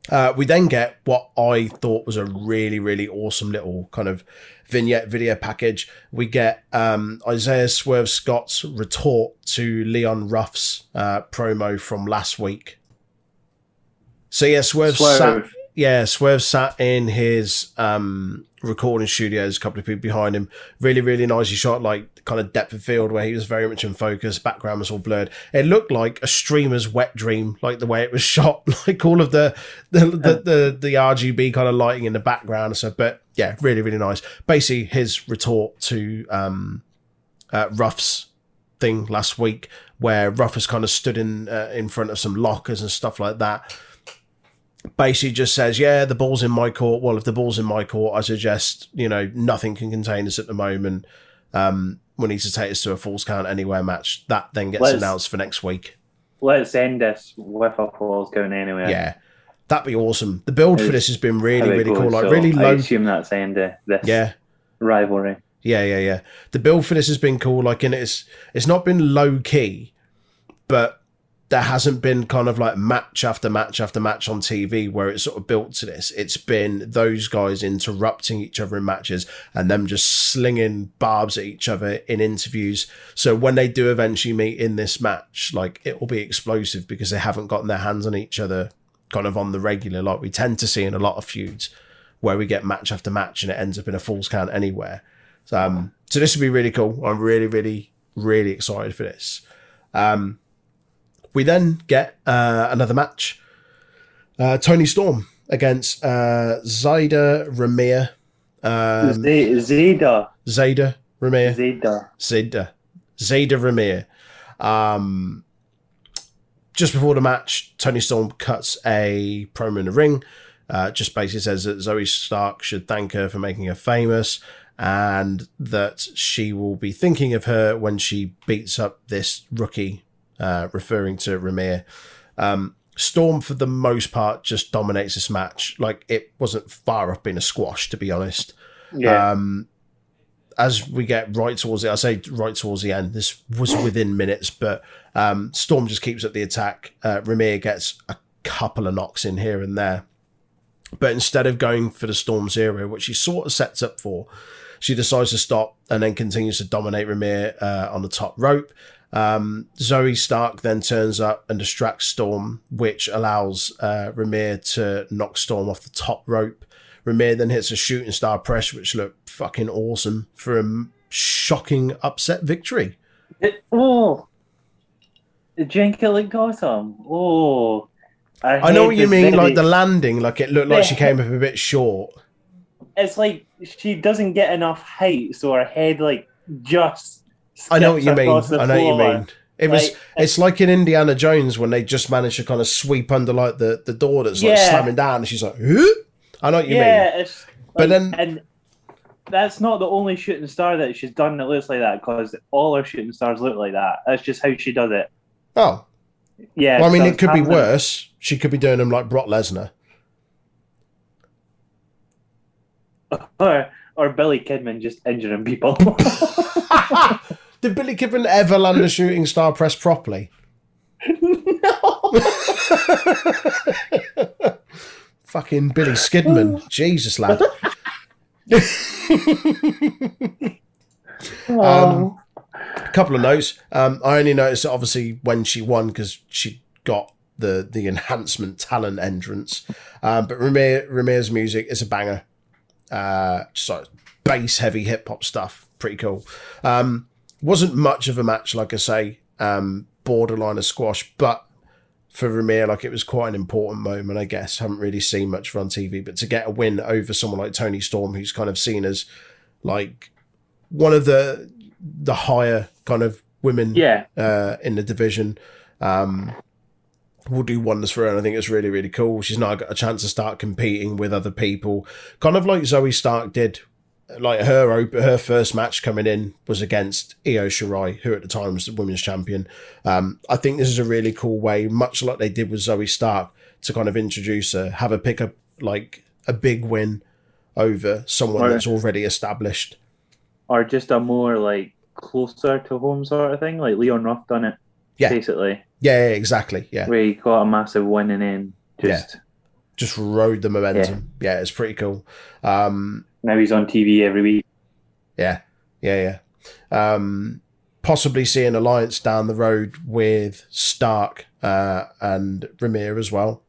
Uh, we then get what I thought was a really really awesome little kind of vignette video package. We get um, Isaiah Swerve Scott's retort to Leon Ruff's uh, promo from last week. So yeah, Swerve, sat Swerve. Yeah, Swerve sat in his um, recording studios, a couple of people behind him. Really, really nicely shot, like kind of depth of field where he was very much in focus. Background was all blurred. It looked like a streamer's wet dream, like the way it was shot, like all of the the the, the, the RGB kind of lighting in the background and stuff. But yeah, really, really nice. Basically, his retort to um, uh, Ruff's thing last week, where Ruff has kind of stood in uh, in front of some lockers and stuff like that basically just says, "Yeah, the ball's in my court. Well, if the ball's in my court, I suggest you know nothing can contain us at the moment. Um, we need to take us to a falls count anywhere match. That then gets Let's- announced for next week. Let's end this with a falls going anywhere. Yeah, that'd be awesome. The build for this has been really, really cool. Like so really I low. assume that's the end of this Yeah, rivalry. yeah, yeah, yeah. The build for this has been cool. Like, and it's it's not been low key, but there hasn't been kind of like match after match after match on TV where it's sort of built to this. It's been those guys interrupting each other in matches and them just slinging barbs at each other in interviews. So when they do eventually meet in this match, like it will be explosive because they haven't gotten their hands on each other kind of on the regular, like we tend to see in a lot of feuds where we get match after match and it ends up in a falls count anywhere. So, um, so this would be really cool. I'm really, really, really excited for this. Um, we then get uh, another match. Uh, Toni Storm against uh, Zayda Ramier. Um, Z- Zeta. Zayda Ramier. Zayda Ramier. Um, just before the match, Toni Storm cuts a promo in the ring. Uh, just basically says that Zoey Stark should thank her for making her famous and that she will be thinking of her when she beats up this rookie, uh, referring to Ramier. Um, Storm, for the most part, just dominates this match. Like, it wasn't far off being a squash, to be honest Yeah. um, as we get right towards it, I say right towards the end. This was within minutes, but um, Storm just keeps up the attack. Uh, Ramier gets a couple of knocks in here and there, but instead of going for the Storm Zero, which she sort of sets up for, she decides to stop and then continues to dominate Ramier uh, on the top rope. Um, Zoey Stark then turns up and distracts Storm, which allows uh, Ramier to knock Storm off the top rope. Ramier then hits a shooting star press, which looked fucking awesome for a shocking upset victory. It- oh. It like Gotham. Oh. I know what you mean, like the landing, like it looked like she came up a bit short. it's like she doesn't get enough height, so her head like just. I know what you mean. I know what you mean. It was. Like, it's like in Indiana Jones when they just managed to kind of sweep under like the, the door that's like Yeah. slamming down, and she's like, "Huh?" I know what you mean. yeah, it's But like- then- and that's not the only shooting star that she's done that looks like that because all her shooting stars look like that. That's just how she does it. Oh, Yeah. well, I mean, so it could be worse. She could be doing them like Brock Lesnar. Or, or Billy Kidman just injuring people. Did Billy Kidman ever land a shooting star press properly? No. Fucking Billy Skidman. Jesus, lad. Um, a couple of notes. Um, I only noticed that obviously when she won because she got the the enhancement talent entrance. Um, but Ramier, Ramier's music is a banger. Uh, just like bass heavy hip hop stuff. Pretty cool. Um, wasn't much of a match, like I say, um, borderline a squash, but for Ramier, like it was quite an important moment, I guess. Haven't really seen much on TV, but to get a win over someone like Toni Storm, who's kind of seen as like one of the the higher kind of women yeah. uh, in the division. Um, will do wonders for her. And I think it's really, really cool. She's now got a chance to start competing with other people, kind of like Zoey Stark did. Like her her first match coming in was against Io Shirai, who at the time was the women's champion. Um, I think this is a really cool way, much like they did with Zoey Stark, to kind of introduce her, have her pick up like a big win over someone Right. that's already established. Or just a more like closer to home sort of thing, like Leon Ruff done it. Yeah. Basically. Yeah, yeah, exactly. Yeah. Where he got a massive win and then just just rode the momentum. Yeah, it's pretty cool. Um, now he's on TV every week. yeah, yeah, yeah. Um, possibly see an alliance down the road with Stark uh, and Ramier as well.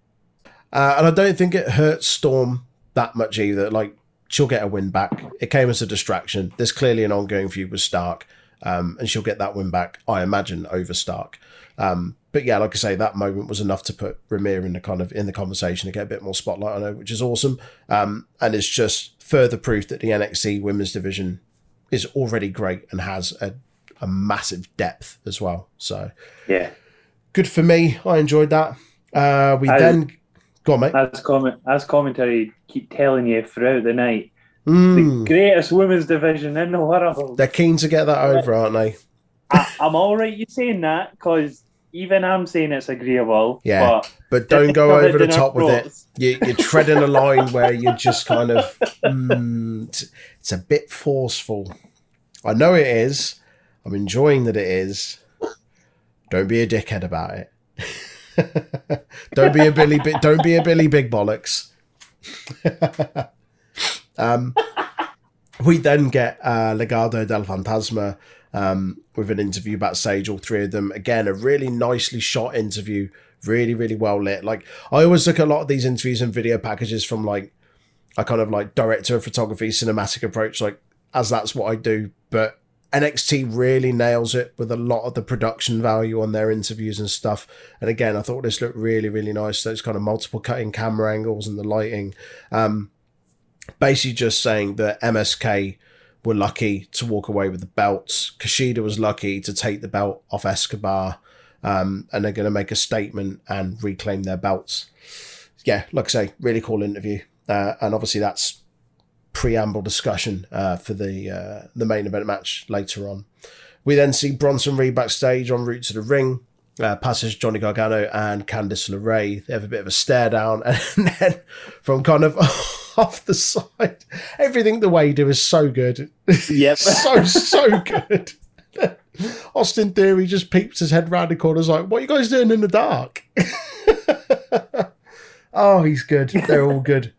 Uh, and I don't think it hurts Storm that much either. Like she'll get a win back. It came as a distraction. There's clearly an ongoing feud with Stark, um, and she'll get that win back. I imagine over Stark. Um, but yeah, like I say, that moment was enough to put Ramier in the kind of in the conversation to get a bit more spotlight on her, which is awesome. Um, and it's just further proof that the NXT women's division is already great and has a, a massive depth as well. So Yeah. good for me. I enjoyed that. Uh, we I- then go on, mate. As comment as commentary keep telling you throughout the night. Mm, The greatest women's division in the world. they're keen to get that over, aren't they? I, I'm all right you saying that because even I'm saying it's agreeable. Yeah, but But don't go over the top with it. You, you're treading a line where you're just kind of, mm, it's, it's a bit forceful. I know it is. I'm enjoying that it is. Don't be a dickhead about it. don't be a Billy. Bi- Don't be a Billy Big Bollocks. um, we then get uh, Legado del Fantasma um, with an interview about Sage, All three of them again, a really nicely shot interview, really really well lit. Like I always look at a lot of these interviews and video packages from like a kind of like director of photography, cinematic approach, like as that's what I do. But NXT really nails it with a lot of the production value on their interviews and stuff. And again, I thought this looked really, really nice. Those kind of multiple cutting camera angles and the lighting. Um, basically, just saying that MSK were lucky to walk away with the belts. Kushida was lucky to take the belt off Escobar. Um, and they're going to make a statement and reclaim their belts. Yeah, like I say, really cool interview. Uh, and obviously, that's preamble discussion uh, for the uh, the main event match later on. We then see Bronson Reed backstage en route to the ring. Uh, passes Johnny Gargano and Candice LeRae. They have a bit of a stare down, and then from kind of off the side, everything the way you do is so good. Yep. so so good. Austin Theory just peeps his head round the corner, is like, "What are you guys doing in the dark?" oh, he's good. They're all good.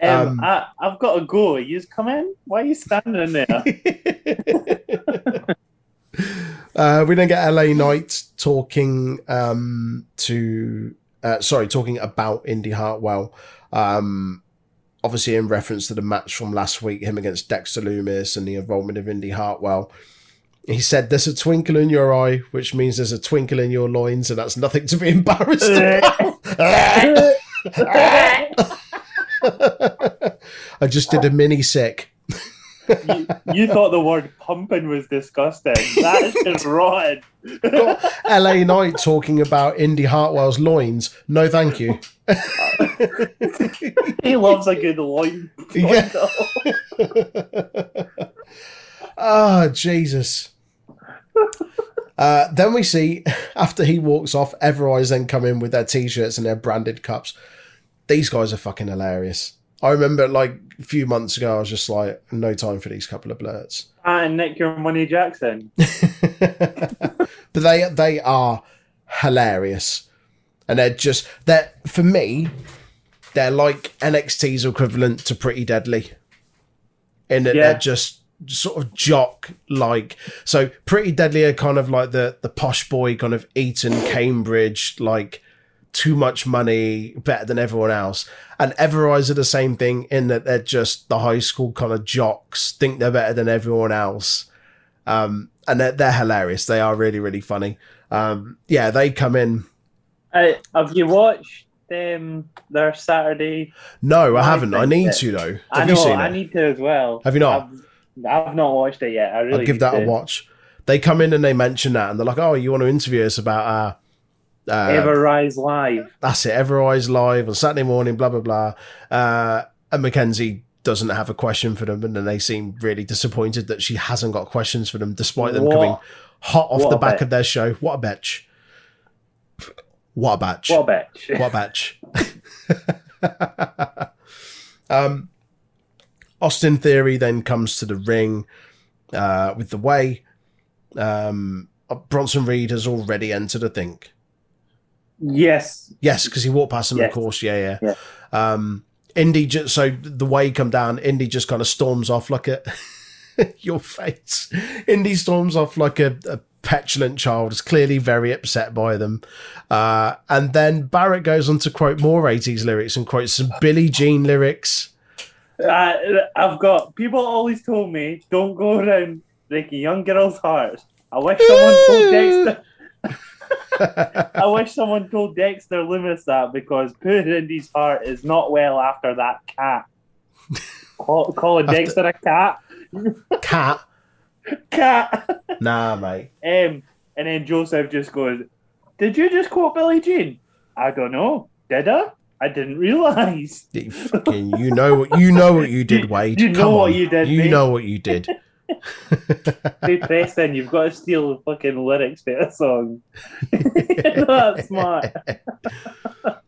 Um, Um, I, I've got to go. You just come in. Why are you standing there? Uh, we then get LA Knight talking um, to, uh, sorry, talking about Indi Hartwell. Um, obviously, in reference to the match from last week, him against Dexter Loomis and the involvement of Indi Hartwell. He said, There's a twinkle in your eye, which means there's a twinkle in your loins, and that's nothing to be embarrassed about. I I just did a mini sick. You, you thought the word pumping was disgusting. That is just rotten. Got LA Knight talking about Indi Hartwell's loins. No, thank you. He loves a good loin. Yeah. Ah, Jesus. Uh, then we see after he walks off, Ever-Rise then come in with their t-shirts and their branded cups. These guys are fucking hilarious. I remember like a few months ago, I was just like, no time for these couple of blurts. Ah, and Nick Your Money Jackson. but they they are hilarious, and they're just they're for me, they're like NXT's equivalent to Pretty Deadly, in that Yeah. they're just sort of jock like. So Pretty Deadly are kind of like the the posh boy kind of Eton Cambridge like too much money, better than everyone else. And Everrise are the same thing in that they're just the high school kind of jocks, think they're better than everyone else. Um, and they're, they're hilarious. They are really, really funny. Um, yeah, they come in. Uh, have you watched um, their Saturday? No, I I haven't. I need to though. Have I you know, seen I it? need to as well. Have you not? I've, I've not watched it yet. I really I'll give that to. a watch. They come in and they mention that, and they're like, "Oh, you want to interview us about uh, uh, Ever Rise Live. that's it, Ever-Rise live on Saturday morning, blah blah blah. Uh, and McKenzie doesn't have a question for them, and then they seem really disappointed that she hasn't got questions for them, despite them What- coming hot off what the back bitch. of their show. What a bitch! What a batch! What a bitch. What a batch! um, Austin Theory then comes to the ring uh, with the way. Um, Bronson Reed has already entered, I think. Yes. Yes, because he walked past him, Yes. of course. Yeah, yeah. Yeah. Um, Indi just so the way he come down, Indi just kind of storms off like a your face. Indi storms off like a, a petulant child, is clearly very upset by them. Uh, and then Barrett goes on to quote more 80s lyrics and quotes some Billie Jean lyrics. Uh, I've got people always told me don't go around breaking young girls' hearts. I wish someone told Dexter. I wish someone told Dexter Loomis that because poor Indi's heart is not well after that cat. Call, calling After- Dexter a cat. Cat. Cat. Nah, mate. Um, and then Joseph just goes, Did you just quote Billie Jean? I don't know. Did I? I didn't realise. You fucking, you know what you know what you did, Wade. You know Come what on. you did, You mate. know what you did. Hey, Preston, you've got to steal the fucking lyrics to a song. That's smart.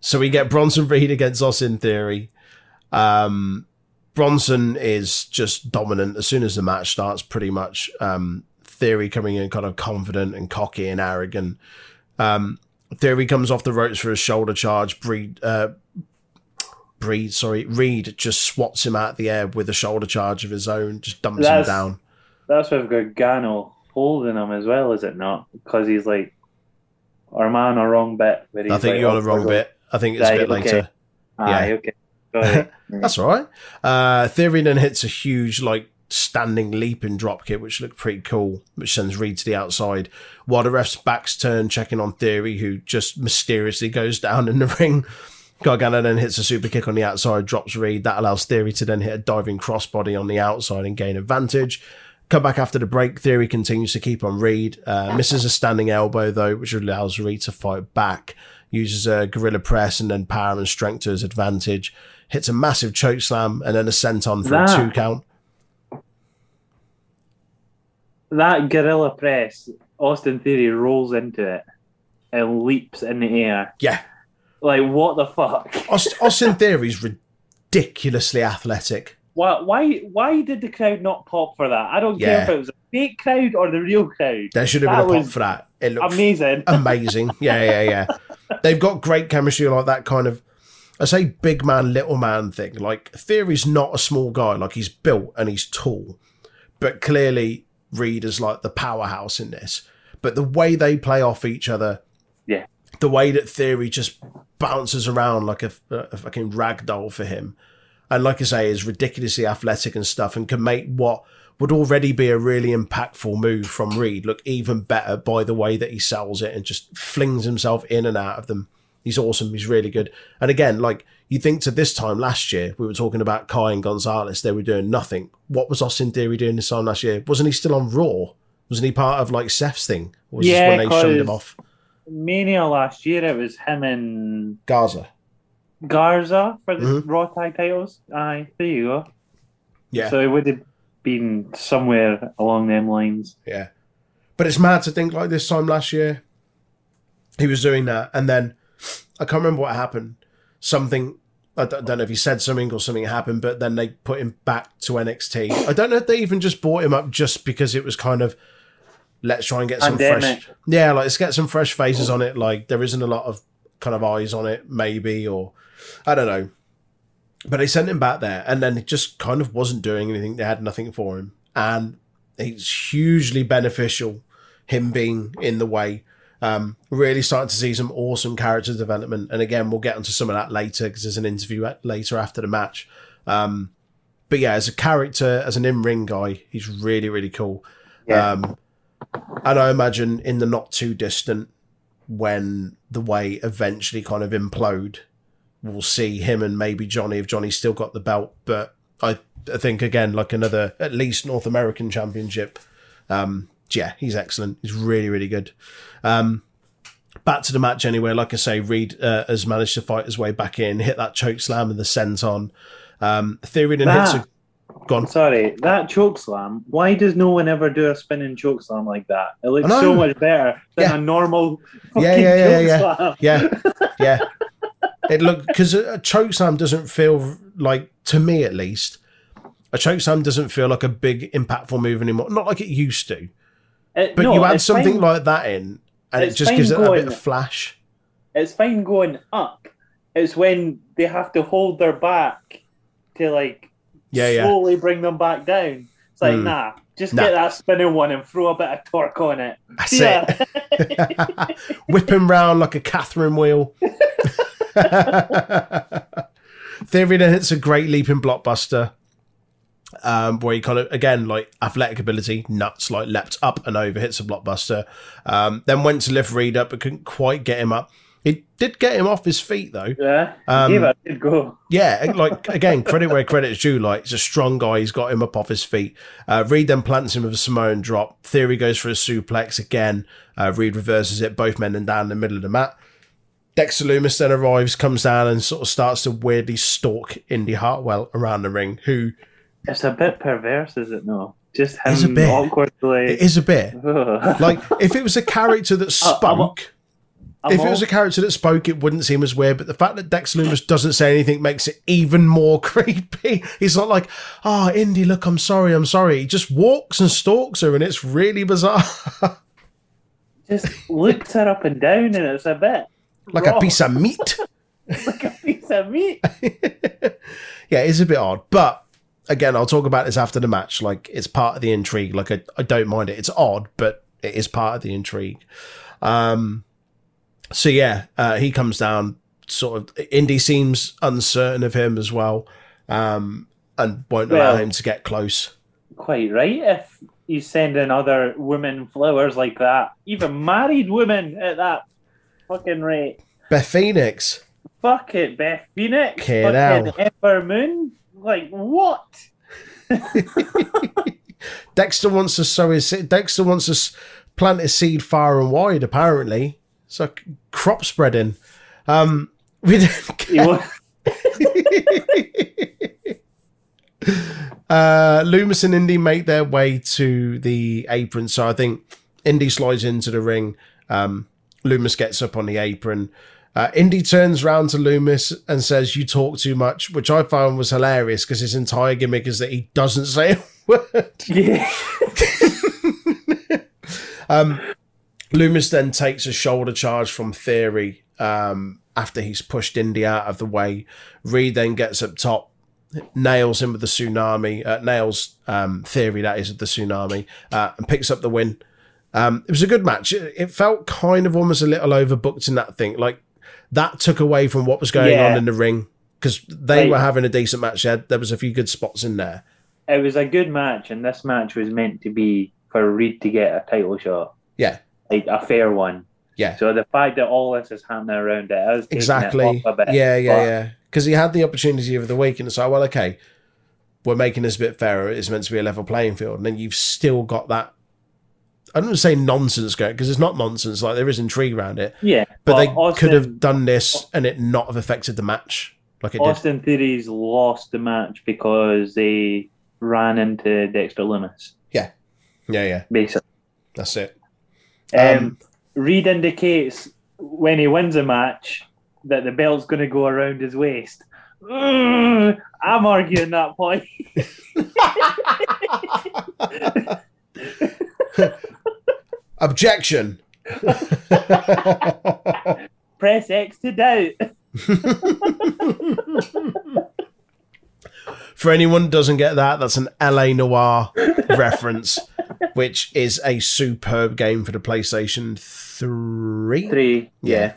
So we get Bronson Reed against Austin Theory. Um, Bronson is just dominant as soon as the match starts, pretty much. Um, Theory coming in kind of confident and cocky and arrogant. Um, Theory comes off the ropes for a shoulder charge. Breed, uh, Breed, sorry, Reed just swats him out of the air with a shoulder charge of his own, just dumps That's- him down. That's with Gargano holding him as well, is it not? Because he's like, our man, a wrong bit. I think like, you're on oh, the wrong bit. I think it's a Right, bit okay. later. Aye, Yeah. okay. Sorry. That's all right. Uh, Theory then hits a huge, like, standing leap and drop kick, which looked pretty cool, which sends Reed to the outside. While the ref's backs turn, checking on Theory, who just mysteriously goes down in the ring. Gargano then hits a super kick on the outside, drops Reed. That allows Theory to then hit a diving crossbody on the outside and gain advantage. Come back after the break. Theory continues to keep on Reed. Uh, misses a standing elbow, though, which allows Reed to fight back. Uses a gorilla press and then power and strength to his advantage. Hits a massive choke slam and then a senton for That- a two count. that gorilla press, Austin Theory rolls into it and leaps in the air. Yeah. Like, what the fuck? Aust- Austin Theory's ridiculously athletic. Why, why, why did the crowd not pop for that? I don't care if it was a fake crowd or the real crowd. There should have been a pop for that. It looked Amazing. amazing. Yeah, yeah, yeah. They've got great chemistry, like that kind of, I say, big man, little man thing. Like Theory's not a small guy. Like he's built and he's tall, but clearly Reed is like the powerhouse in this. But the way they play off each other, Yeah. The way that Theory just bounces around like a, a fucking rag doll for him, and like I say, is ridiculously athletic and stuff, and can make what would already be a really impactful move from Reed look even better by the way that he sells it and just flings himself in and out of them. He's awesome. He's really good. And again, like you think to this time last year, we were talking about Kai and Gonzalez. They were doing nothing. What was Austin Theory doing this time last year? Wasn't he still on Raw? Wasn't he part of like Seth's thing? Or was Yeah, this when they shunned him off? Mania last year, it was him and Gaza. Garza for the Mhm. Raw tag titles. Aye, there you go. Yeah. So it would have been somewhere along them lines. Yeah. But it's mad to think like this time last year, he was doing that. And then I can't remember what happened. Something, I don't don't know if he said something or something happened, but then they put him back to NXT. I don't know if they even just brought him up just because it was kind of, let's try and get some Pandemic. fresh. Yeah, like let's get some fresh faces on it. Like there isn't a lot of kind of eyes on it, maybe, or I don't know. But they sent him back there, and then it just kind of wasn't doing anything. They had nothing for him, and it's hugely beneficial him being in the way. Um, really starting to see some awesome character development, and again, we'll get onto some of that later because there's an interview at, later after the match. Um, but yeah, as a character, as an in-ring guy, he's really really cool. Yeah. Um, and I imagine in the not too distant, when the way eventually kind of implode, we'll see him and maybe Johnny if Johnny's still got the belt. But I, I think again, like another at least North American Championship. Um, yeah, he's excellent. He's really really good. Um, back to the match anyway. Like I say, Reed uh, has managed to fight his way back in, hit that choke slam and the senton. Um, Theory then hits a gone. Sorry, that choke slam. Why does no one ever do a spinning choke slam like that? It looks so much better than Yeah. a normal fucking Yeah, yeah, yeah, choke yeah. slam. Yeah, yeah. It look because a, choke slam doesn't feel like to me at least. A choke slam doesn't feel like a big impactful move anymore. Not like it used to. It- But no, you add something fine- like that in, and it just gives it a bit of flash. it's fine going up. It's when they have to hold their back to like Yeah, yeah. slowly bring them back down. It's like, Mm. nah, just Nah. get that spinning one and throw a bit of torque on it. That's Yeah. it. Whipping round like a Catherine wheel. Theory then hits a great leaping blockbuster. Um, where he kind of again like athletic ability, nuts like leapt up and over, hits a blockbuster. Um, then went to lift Reed up, but couldn't quite get him up. It did get him off his feet though. yeah, Um, a good go. Yeah, like again, credit where credit is due. Like he's a strong guy. He's got him up off his feet. Uh, Reed then plants him with a Samoan drop. Theory goes for a suplex again. Uh, Reed reverses it. Both men and down in the middle of the mat. Dexter Loomis then arrives, comes down, and sort of starts to weirdly stalk Indi Hartwell around the ring. Who It's a bit perverse, is it? No, just him It's a bit. awkwardly. it is a bit Ugh. like if it was a character that Uh, spoke. I'm if it was a character that spoke, it wouldn't seem as weird. But the fact that Dex Loomis doesn't say anything makes it even more creepy. He's not like, "Ah, Indi, look, I'm sorry, I'm sorry." He just walks and stalks her, and it's really bizarre, just looks her up and down, and it's a bit like a piece of meat. like a piece of meat. yeah, it's a bit odd, but again, I'll talk about this after the match. Like, it's part of the intrigue. Like, I, I don't mind it. It's odd, but it is part of the intrigue. Um, so yeah, uh, he comes down. Sort of, Indi seems uncertain of him as well, um, and won't allow him to get close. Quite right. If he's sending other women flowers like that, even married women at that fucking rate. Beth Phoenix, Fuck it, Beth Phoenix. Fucking. Ember Moon. Like what? Dexter wants to sow his. Dexter wants to plant his seed far and wide. Apparently, like crop spreading. Um, we He uh, Loomis and Indi make their way to the apron. So I think Indi slides into the ring. Um, Loomis gets up on the apron. Uh, Indi turns round to Loomis and says, "You talk too much," which I found was hilarious because his entire gimmick is that he doesn't say a word. yeah. Um, Loomis then takes a shoulder charge from Theory um, after he's pushed Indi out of the way. Reed then gets up top, nails him with the tsunami, uh, nails um, Theory, that is, with the tsunami, uh, and picks up the win. Um, it was a good match. It, felt kind of almost a little overbooked in that thing. Like, that took away from what was going Yeah. on in the ring because they were having a decent match. There, there was a few good spots in there. It was a good match, and this match was meant to be for Reed to get a title shot, Yeah. Like a fair one. Yeah. So the fact that all this is happening around it is Exactly. It a bit, Yeah, yeah, but- yeah. Because he had the opportunity of the week, and it's like, well, okay, we're making this a bit fairer. It's meant to be a level playing field, and then you've still got that. I don't want to say nonsense going because it's not nonsense. Like there is intrigue around it, Yeah, but they Austin, could have done this and it not have affected the match like it did. Austin Theories lost the match because they ran into Dexter Loomis, Yeah, Yeah, yeah, basically. that's it. Um, Um, Reed indicates when he wins a match that the belt's going to go around his waist. Ugh, I'm arguing that point. Objection. Press X to doubt. For anyone who doesn't get that, that's an LA Noire reference, which is a superb game for the PlayStation 3. Three. Yeah.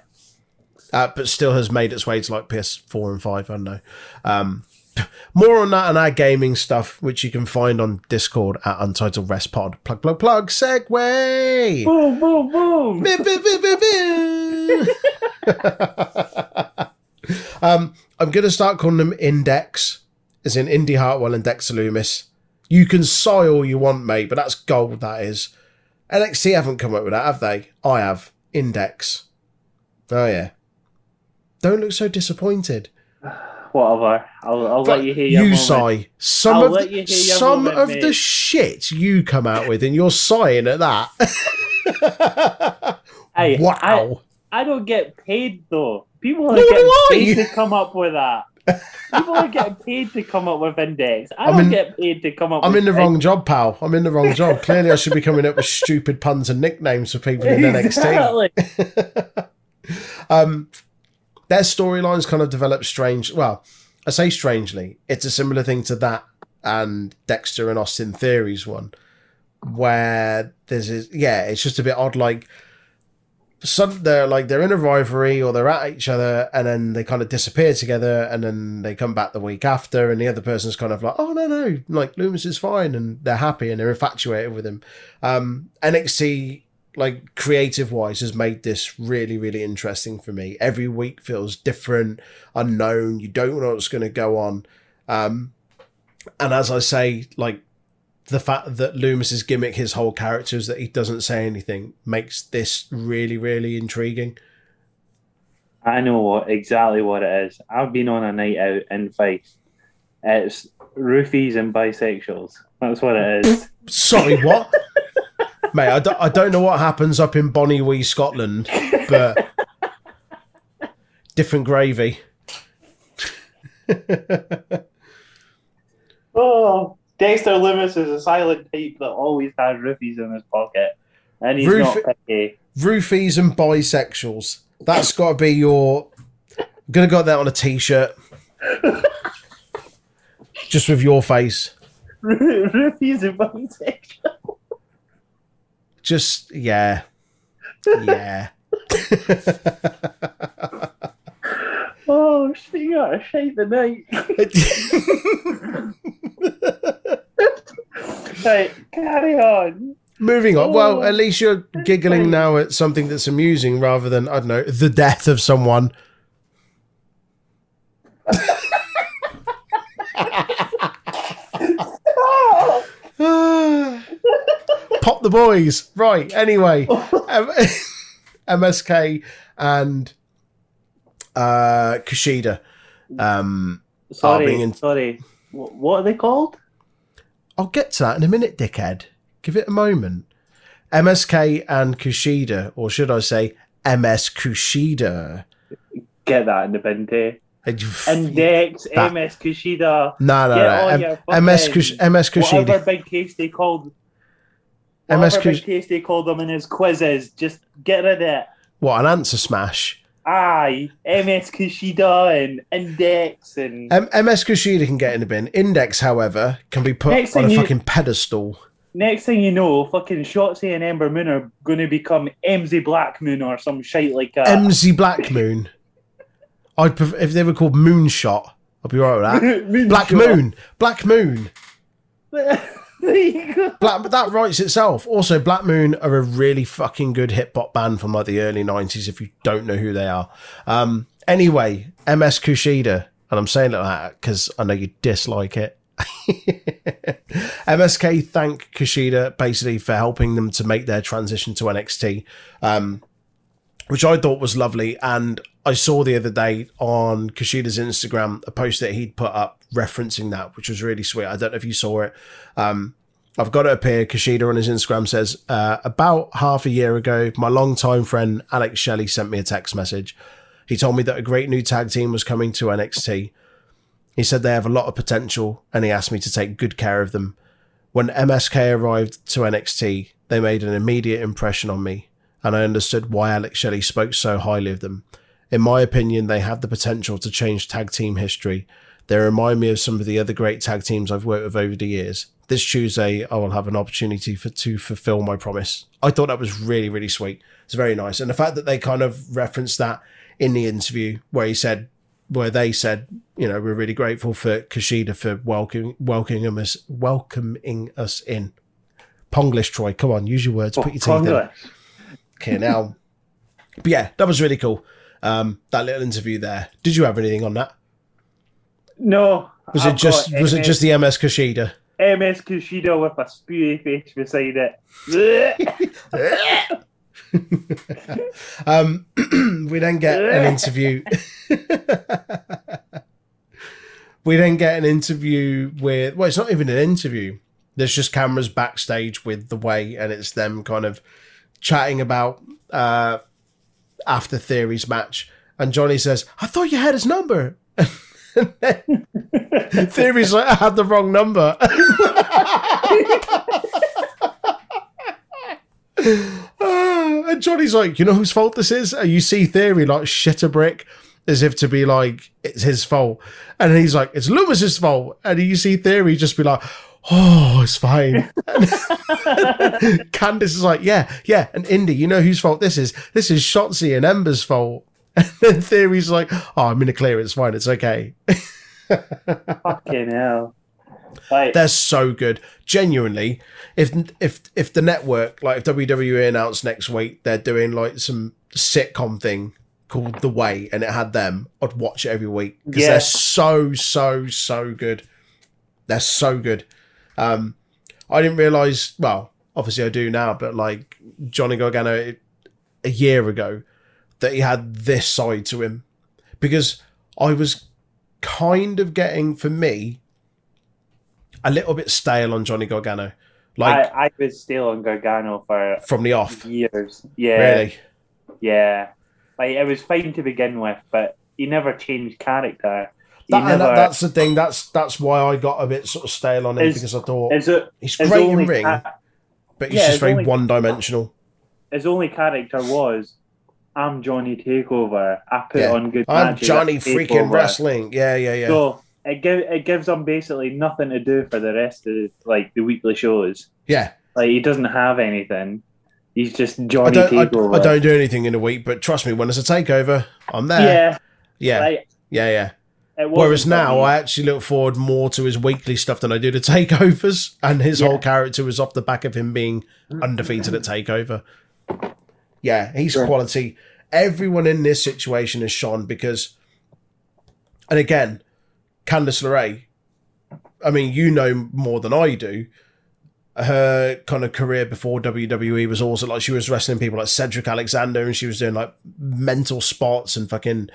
Uh, but still has made its way to like PS4 and 5. I don't know. Um, more on that and our gaming stuff, which you can find on Discord at Untitled Rest Pod. Plug, plug, plug, segue. Boom, boom, boom. Bip, bip, bip. um, I'm going to start calling them Index, as in Indi Hartwell and Dexter Loomis. You can sigh all you want, mate, but that's gold, that is. NXT haven't come up with that, have they? I have. Index. Oh, yeah. Don't look so disappointed. Whatever. I'll, I'll let you hear your you moment. sigh. Some I'll of the, you hear your some moment, of mate. the shit you come out with, and you're sighing at that. Hey, wow. I, I don't get paid though. People are getting paid to come up with that. People are getting paid to come up with index. I I'm don't in- get paid to come up with I'm in the wrong job, pal. I'm in the wrong job. Clearly, I should be coming up with stupid puns and nicknames for people in NXT. Exactly. Um, their storylines kind of develop strange. Well, I say strangely. It's a similar thing to that and Dexter and Austin Theory's one, where there's yeah, it's just a bit odd. Like some they're like they're in a rivalry or they're at each other and then they kind of disappear together and then they come back the week after and the other person's kind of like oh no no like Loomis is fine and they're happy and they're infatuated with him. Um NXT like creative wise has made this really really interesting for me. Every week feels different unknown you don't know what's going to go on. Um and as I say like the fact that Loomis's gimmick, his whole character is that he doesn't say anything, makes this really, really intriguing. I know what exactly what it is. I've been on a night out in Fife. It's roofies and bisexuals. That's what it is. Sorry, what? Mate, I don't, I don't know what happens up in Bonnie Wee, Scotland, but different gravy. oh, Dexter Loomis is a silent type that always has roofies in his pocket, and he's Roof- not picky. Roofies and bisexuals. That's got to be your. I'm going to got that on a t shirt. Just with your face. roofies and bisexuals. Just, yeah. Yeah. Oh, she got a the tonight. right, carry on. Moving on. Well, Oh. at least you're giggling now at something that's amusing rather than, I don't know, the death of someone. Pop the boys. Right. Anyway, um, MSK and uh, Kushida. Um, Sorry, in- sorry. What are they called? I'll get to that in a minute, dickhead. Give it a moment. MSK and Kushida, or should I say MS Kushida? Get that in the bin. Index, That- MS Kushida. No, no, Get no. M- MS, Kush- MS Whatever big case they called. MS Whatever Kush- big case they called them in his quizzes. Just get rid of it. What, an answer smash? Aye, MS Kushida and Index and M- MS Kushida can get in the bin. Index, however, can be put Next on a you- fucking pedestal. next thing you know, fucking Shotzi and Ember Moon are going to become MZ Black Moon or some shite like that. MZ Black Moon. I'd pref- if they were called Moonshot, I'd be right with that. Black. Moon. Black Moon. Black, but that writes itself. Also, Black Moon are a really fucking good hip hop band from like the early nineties. If you don't know who they are, um, anyway, MS Kushida, and I'm saying it like that because I know you dislike it. MSK thank Kushida basically for helping them to make their transition to NXT, um, which I thought was lovely. And I saw the other day on Kushida's Instagram a post that he'd put up referencing that, which was really sweet. I don't know if you saw it. Um, I've got it up here. Kushida on his Instagram says, uh, about half a year ago, my longtime friend Alex Shelley sent me a text message. He told me that a great new tag team was coming to NXT. He said they have a lot of potential and he asked me to take good care of them. When MSK arrived to NXT, they made an immediate impression on me and I understood why Alex Shelley spoke so highly of them. In my opinion, they have the potential to change tag team history. They remind me of some of the other great tag teams I've worked with over the years. This Tuesday, I will have an opportunity for to fulfill my promise. I thought that was really, really sweet. It's very nice, and the fact that they kind of referenced that in the interview where he said, where they said, you know, we're really grateful for Kushida for welcoming welcoming us welcoming us in. Ponglish, Troy, come on, use your words, put your teeth in. Okay, now, but yeah, that was really cool. Um, that little interview there. Did you have anything on that? No. Was I've it just was it just the MS Kushida? MS Kushida with a spewy face beside it? um, we then get an interview. we then get an interview with. Well, it's not even an interview. There's just cameras backstage with the way, and it's them kind of chatting about uh, after Theory's match. And Johnny says, "I thought you had his number." And then Theory's like, "I had the wrong number." And Johnny's like, you know whose fault this is? And you see Theory like shit a brick as if to be like, it's his fault. And he's like, it's Loomis's fault. And you see Theory just be like, oh, it's fine. And Candice is like, yeah, yeah. And Indi, you know whose fault this is? This is Shotzi and Ember's fault. And then Theory's like, oh, I'm in the clear. It's fine. It's okay. Fucking hell. Like, They're so good. Genuinely, if if if the network, like if WWE announced next week they're doing like some sitcom thing called The Way, and it had them, I'd watch it every week because Yeah. they're so so so good. They're so good. Um, I didn't realize. Well, obviously I do now, but like Johnny Gargano a year ago, that he had this side to him because I was kind of getting for me a little bit stale on Johnny Gargano, like I, I was still on Gargano for from the off. years. Yeah. Really, Yeah. Like, it was fine to begin with, but he never changed character. That, never, that, that's the thing. That's that's why I got a bit sort of stale on him Is- because I thought his, he's his great in ring, ca- but he's yeah, just very only- one dimensional. his only character was I'm Johnny Takeover. I put Yeah. on good I'm matches Johnny freaking Takeover. wrestling. Yeah, yeah, yeah. So it gives it gives him basically nothing to do for the rest of like the weekly shows. yeah, Like he doesn't have anything. He's just I Johnny don't, I, Takeover. I don't do anything in a week, but trust me, when it's a takeover, I'm there. Yeah. yeah, Like, yeah, yeah. Whereas now, funny. I actually look forward more to his weekly stuff than I do to takeovers, and his Yeah. whole character was off the back of him being mm. undefeated at takeover. Yeah, he's Sure. quality. Everyone in this situation is shone because, and again, Candice LeRae. I mean, you know more than I do. Her kind of career before WWE was also like she was wrestling people like Cedric Alexander, and she was doing like mental spots and fucking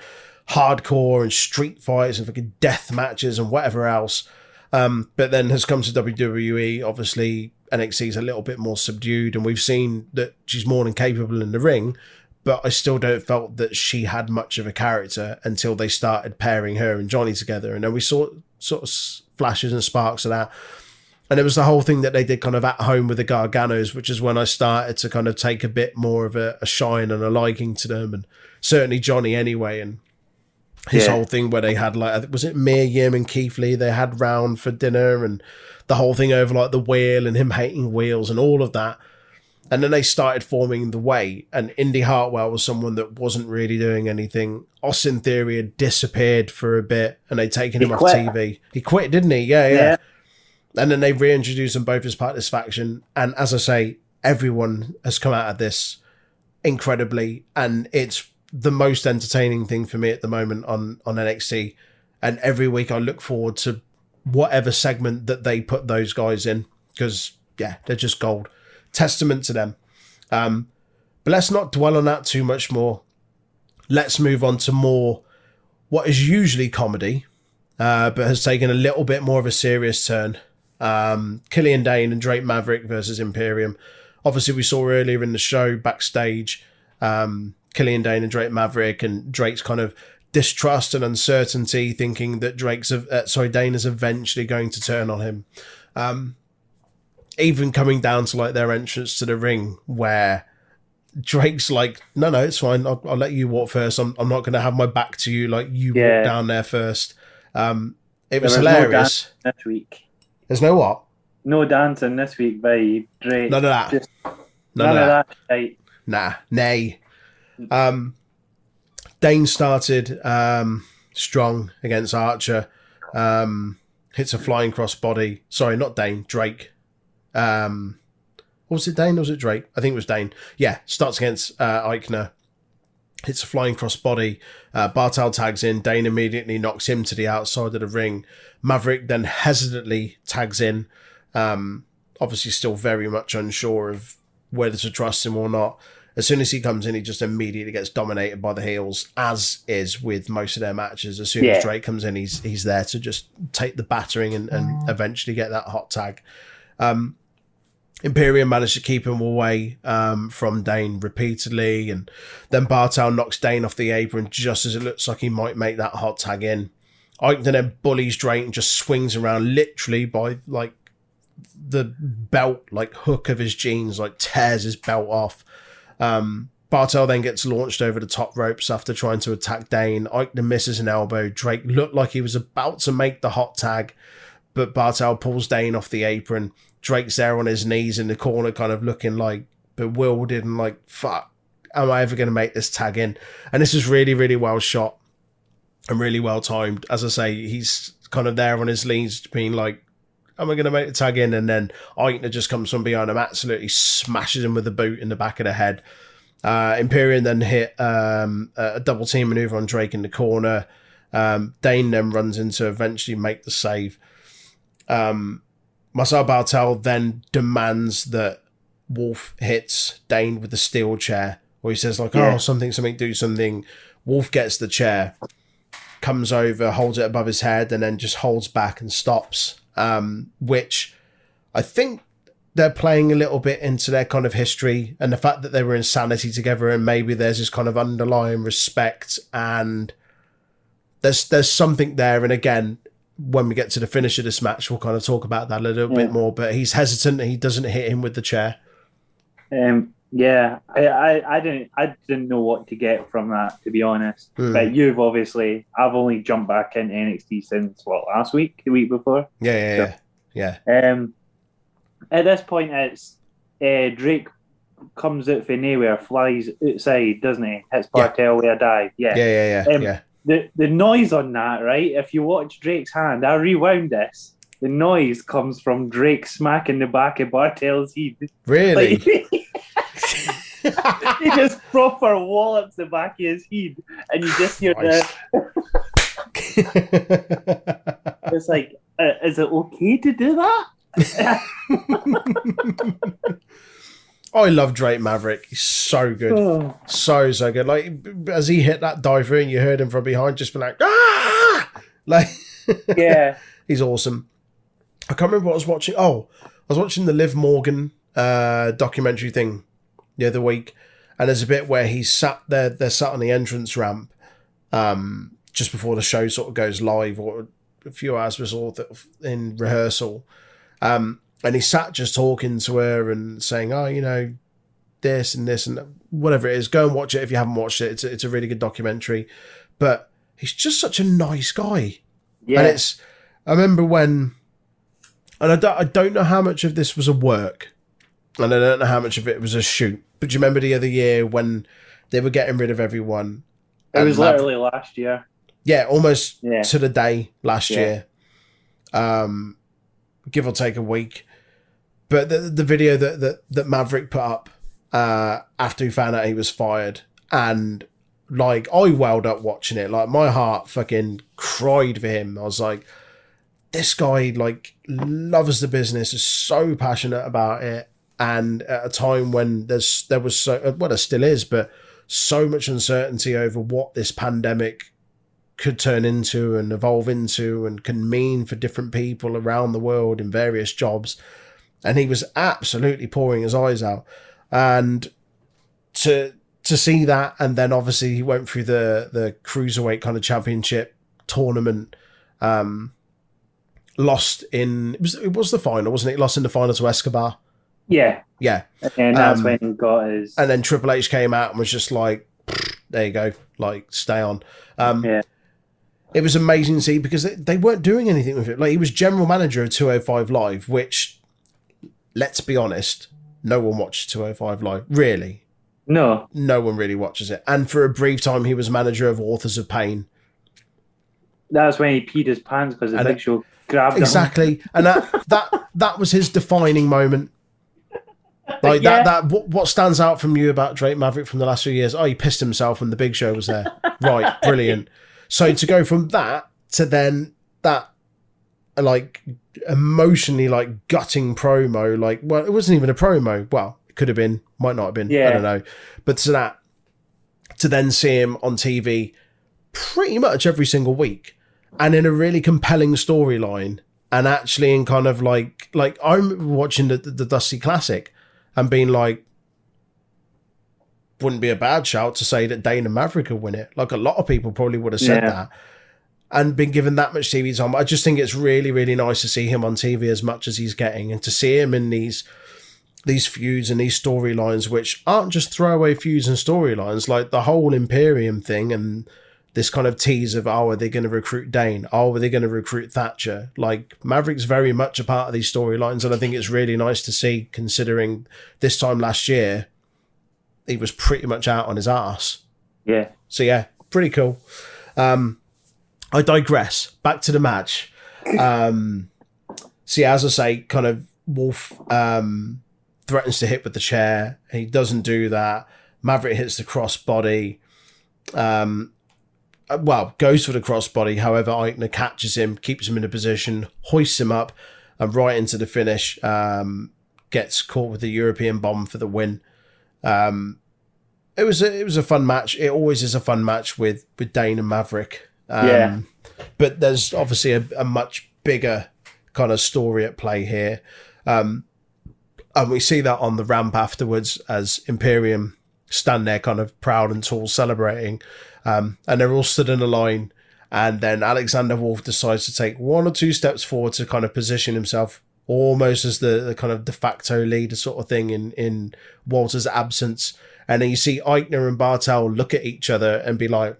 hardcore and street fights and fucking death matches and whatever else. Um, but then has come to WWE. Obviously, NXT is a little bit more subdued, and we've seen that she's more than capable in the ring. But I still don't felt that she had much of a character until they started pairing her and Johnny together, and then we saw sort of flashes and sparks of that. And it was the whole thing that they did kind of at home with the Garganos, which is when I started to kind of take a bit more of a, a shine and a liking to them, and certainly Johnny anyway. And his Yeah. whole thing where they had like was it Mia Yim and Keith Lee they had round for dinner and the whole thing over like the wheel and him hating wheels and all of that. And then they started forming the way, and Indi Hartwell was someone that wasn't really doing anything. Austin Theory had disappeared for a bit, and they'd taken He him off. TV. He quit, didn't he? Yeah, yeah. Yeah. and then they reintroduced them both as part of this faction. And as I say, everyone has come out of this incredibly, and it's the most entertaining thing for me at the moment on on NXT. And every week I look forward to whatever segment that they put those guys in because yeah, they're just gold. Testament to them. Um, but let's not dwell on that too much more. Let's move on to more what is usually comedy, uh, but has taken a little bit more of a serious turn. Um, Killian Dain and Drake Maverick versus Imperium. Obviously, we saw earlier in the show backstage um, Killian Dain and Drake Maverick, and Drake's kind of distrust and uncertainty, thinking that Drake's uh, sorry Dain is eventually going to turn on him. Um, even coming down to like their entrance to the ring, where Drake's like, "No, no, it's fine. I'll, I'll let you walk first. I'm, I'm not going to have my back to you. Like you Yeah. walk down there first. Um, it was There was no hilarious. this week. There's no what? No dancing this week by Drake. None of that. Just None, none, of that. of that. Nah, nay. Um, Dain started um, strong against Archer. Um, hits a flying cross body. Sorry, not Dain. Drake. Um, was it Dain or was it Drake? I think it was Dain. Yeah, starts against uh, Aichner. Hits a flying cross body. Uh, Barthel tags in. Dain immediately knocks him to the outside of the ring. Maverick then hesitantly tags in. Um, obviously, still very much unsure of whether to trust him or not. As soon as he comes in, he just immediately gets dominated by the heels, as is with most of their matches. As soon Yeah. as Drake comes in, he's he's there to just take the battering and, and eventually get that hot tag. Um, Imperium managed to keep him away um, from Dain repeatedly, and then Barthel knocks Dain off the apron just as it looks like he might make that hot tag in. Aichner then bullies Drake and just swings around literally by like the belt, like hook of his jeans, like tears his belt off. Um, Barthel then gets launched over the top ropes after trying to attack Dain. Aichner misses an elbow. Drake looked like he was about to make the hot tag, but Barthel pulls Dain off the apron. Drake's there on his knees in the corner, kind of looking like bewildered and like, fuck, am I ever going to make this tag in? And this is really, really well shot and really well timed. As I say, he's kind of there on his knees, being like, am I going to make the tag in? And then Aichner just comes from behind him, absolutely smashes him with a boot in the back of the head. Uh, Imperium then hit um, a double team maneuver on Drake in the corner. Um, Dain then runs in to eventually make the save. Um, Marcel Barthel then demands that Wolf hits Dain with the steel chair, where he says like, Yeah. "Oh, something, something, do something." Wolf gets the chair, comes over, holds it above his head, and then just holds back and stops. Um, which I think they're playing a little bit into their kind of history and the fact that they were insanity together, and maybe there's this kind of underlying respect and there's there's something there. And again, when we get to the finish of this match, we'll kind of talk about that a little bit more. But he's hesitant; he doesn't hit him with the chair. Um, yeah, I, I, I didn't I didn't know what to get from that to be honest. Hmm. But you've obviously I've only jumped back into NXT since what last week, the week before. Yeah, yeah, yeah, yeah. Um, at this point, it's uh, Drake comes out from nowhere, flies outside, doesn't he? Hits Yeah. Barthel with a dive. Yeah, yeah, yeah, Um, yeah. The the noise on that, right? If you watch Drake's hand, I rewound this. The noise comes from Drake smacking the back of Barthel's head. Really? Like, he just proper wallops the back of his head, and you just hear the. It's like, uh, is it okay to do that? I love Drake Maverick. He's so good. Oh, so so good. Like as he hit that diver and you heard him from behind, just be like, ah, like yeah, he's awesome. I can't remember what I was watching. Oh, I was watching the Liv Morgan uh, documentary thing the other week, and there's a bit where he's sat there. They're sat on the entrance ramp, um, just before the show sort of goes live, or a few hours before in rehearsal. Um, and he sat just talking to her and saying, "Oh, you know, this and this and whatever it is. Go and watch it if you haven't watched it. It's a, it's a really good documentary." But he's just such a nice guy. yeah. And it's, I remember when, and I don't, I don't know how much of this was a work, and I don't know how much of it was a shoot. But do you remember the other year when they were getting rid of everyone? it was literally last year. yeah, almost Yeah. to the day last Yeah. year. Um, give or take a week. But the the video that that, that Maverick put up uh, after he found out he was fired, and like I welled up watching it. Like my heart fucking cried for him. I was like, this guy like loves the business, is so passionate about it, and at a time when there's there was so well there still is, but so much uncertainty over what this pandemic could turn into and evolve into and can mean for different people around the world in various jobs. And he was absolutely pouring his eyes out. And to to see that and then obviously he went through the the cruiserweight kind of championship tournament um lost in it was it was the final wasn't it lost in the final to escobar Yeah, yeah and that's Um, when he got his. and then triple h came out and was just like there you go like stay on um Yeah. it was amazing to see because they, they weren't doing anything with it like he was general manager of 205 live which let's be honest no one watches 205 live really no, no one really watches it. And for a brief time, he was manager of Authors of Pain. that's when he peed his pants because the And Big it- Show grabbed him. Exactly, and that that that was his defining moment. Like Yeah. that that what, what stands out from you about Drake Maverick from the last few years? Oh, he pissed himself when the Big Show was there. right, brilliant. So to go from that to then that like emotionally like gutting promo, like well, it wasn't even a promo. Well, it could have been, might not have been. Yeah. I don't know. But to that to then see him on TV pretty much every single week and in a really compelling storyline and actually in kind of like like I'm watching the, the Dusty Classic and being like wouldn't be a bad shout to say that Dain and Maverick would win it. Like a lot of people probably would have said Yeah. that. And been given that much TV time. I just think it's really, really nice to see him on TV as much as he's getting and to see him in these these feuds and these storylines which aren't just throwaway feuds and storylines, like the whole Imperium thing and this kind of tease of oh are they going to recruit Dain? Oh are they going to recruit Thatcher? Like Maverick's very much a part of these storylines and I think it's really nice to see considering this time last year he was pretty much out on his ass Yeah, so yeah pretty cool. Um I digress. Back to the match. Um see as I say kind of Wolf um threatens to hit with the chair. He doesn't do that. Maverick hits the crossbody. Um well, goes for the crossbody. However, Aichner catches him, keeps him in a position, hoists him up, and right into the finish. Um, gets caught with the European bomb for the win. Um, it was a, it was a fun match. It always is a fun match with with Dain and Maverick. Um, Yeah. But there's obviously a, a much bigger kind of story at play here. Um, and we see that on the ramp afterwards as Imperium stand there kind of proud and tall celebrating. Um, and they're all stood in a line. And then Alexander Wolf decides to take one or two steps forward to kind of position himself almost as the, the kind of de facto leader sort of thing in, in Walter's absence. And then you see Aichner and Barthel look at each other and be like,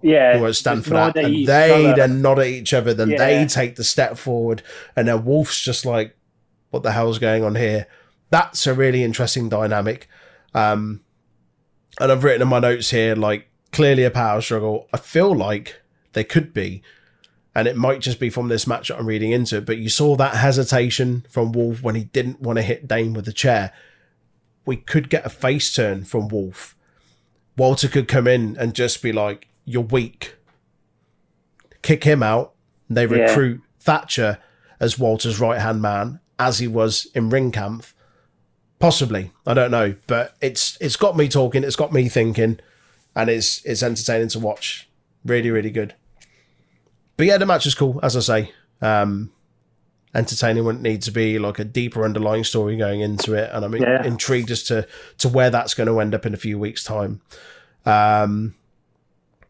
yeah. won't stand for that. at And they other. then nod at each other, then they take the step forward, and then Wolf's just like, what the hell's going on here? That's a really interesting dynamic. Um, and I've written in my notes here, like, clearly a power struggle. I feel like there could be, and it might just be from this match that I'm reading into, but you saw that hesitation from Wolf when he didn't want to hit Dain with the chair. We could get a face turn from Wolf. Walter could come in and just be like, You're weak. Kick him out. They Yeah. recruit Thatcher as Walter's right hand man, as he was in Ringkampf. Possibly. I don't know. But it's it's got me talking, it's got me thinking, and it's it's entertaining to watch. Really, really good. But yeah, the match is cool, as I say. Um entertaining it needs to be, like a deeper underlying story going into it. And I'm Yeah. intrigued as to to where that's going to end up in a few weeks' time. Um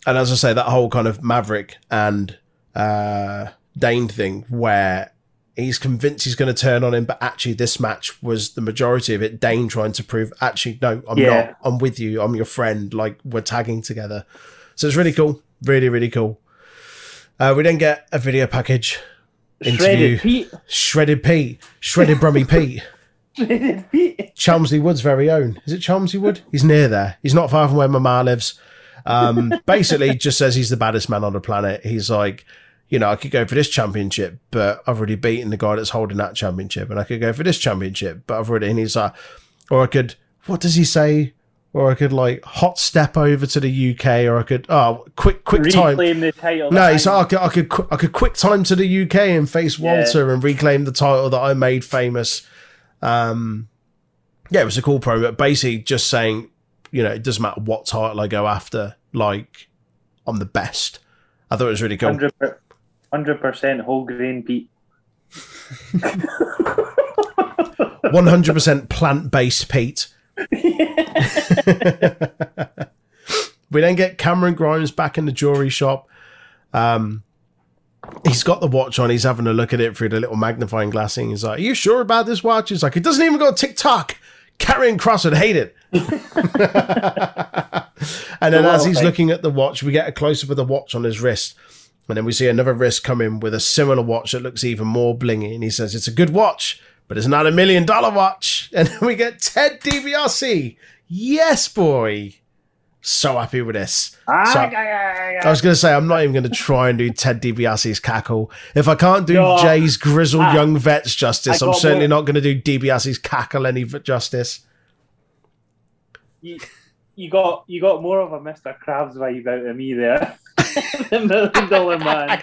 and as I say, that whole kind of Maverick and uh, Dain thing, where he's convinced he's going to turn on him, but actually, this match was the majority of it. Dain trying to prove, actually, no, I'm Yeah. not. I'm with you. I'm your friend. Like we're tagging together. So it's really cool. Really, really cool. Uh, we then get a video package. Interview. Shredded Pete. Shredded Pete, Shredded Brummy Pete, Shredded Pete. Chelmsley Wood's very own. Is it Chelmsley Wood? He's near there. He's not far from where my ma lives. Um, basically, just says he's the baddest man on the planet. He's like, you know, I could go for this championship, but I've already beaten the guy that's holding that championship, and I could go for this championship, but I've already. And he's like, or I could. What does he say? Or I could like hot step over to the UK, or I could oh quick quick time. The title. No, he's like, I could, I could I could quick time to the UK and face Yeah. Walter and reclaim the title that I made famous. Um, yeah, it was a cool promo. But basically, just saying, you know, it doesn't matter what title I go after. Like, I'm the best. I thought it was really cool. Hundred percent whole grain Pete. 100% plant based Pete. we then get Cameron Grimes back in the jewelry shop. Um, he's got the watch on. He's having a look at it through the little magnifying glass thing. He's like, Are you sure about this watch? He's like, It doesn't even go TikTok. Karrion Kross would hate it. and then as he's looking at the watch, we get a close up of the watch on his wrist. And then we see another wrist come in with a similar watch that looks even more blingy. And he says, It's a good watch, but it's not a million dollar watch. And then we get Ted DiBiase. Yes, boy. So happy with this. Ah, So- yeah, yeah, yeah. I was going to say, I'm not even going to try and do Ted DiBiase's cackle. If I can't do No. Jay's grizzled Ah. young vets justice, I'm certainly more- not going to do DiBiase's cackle any justice. you, you got you got more of a Mr. Krabs vibe out of me there. the million dollar man.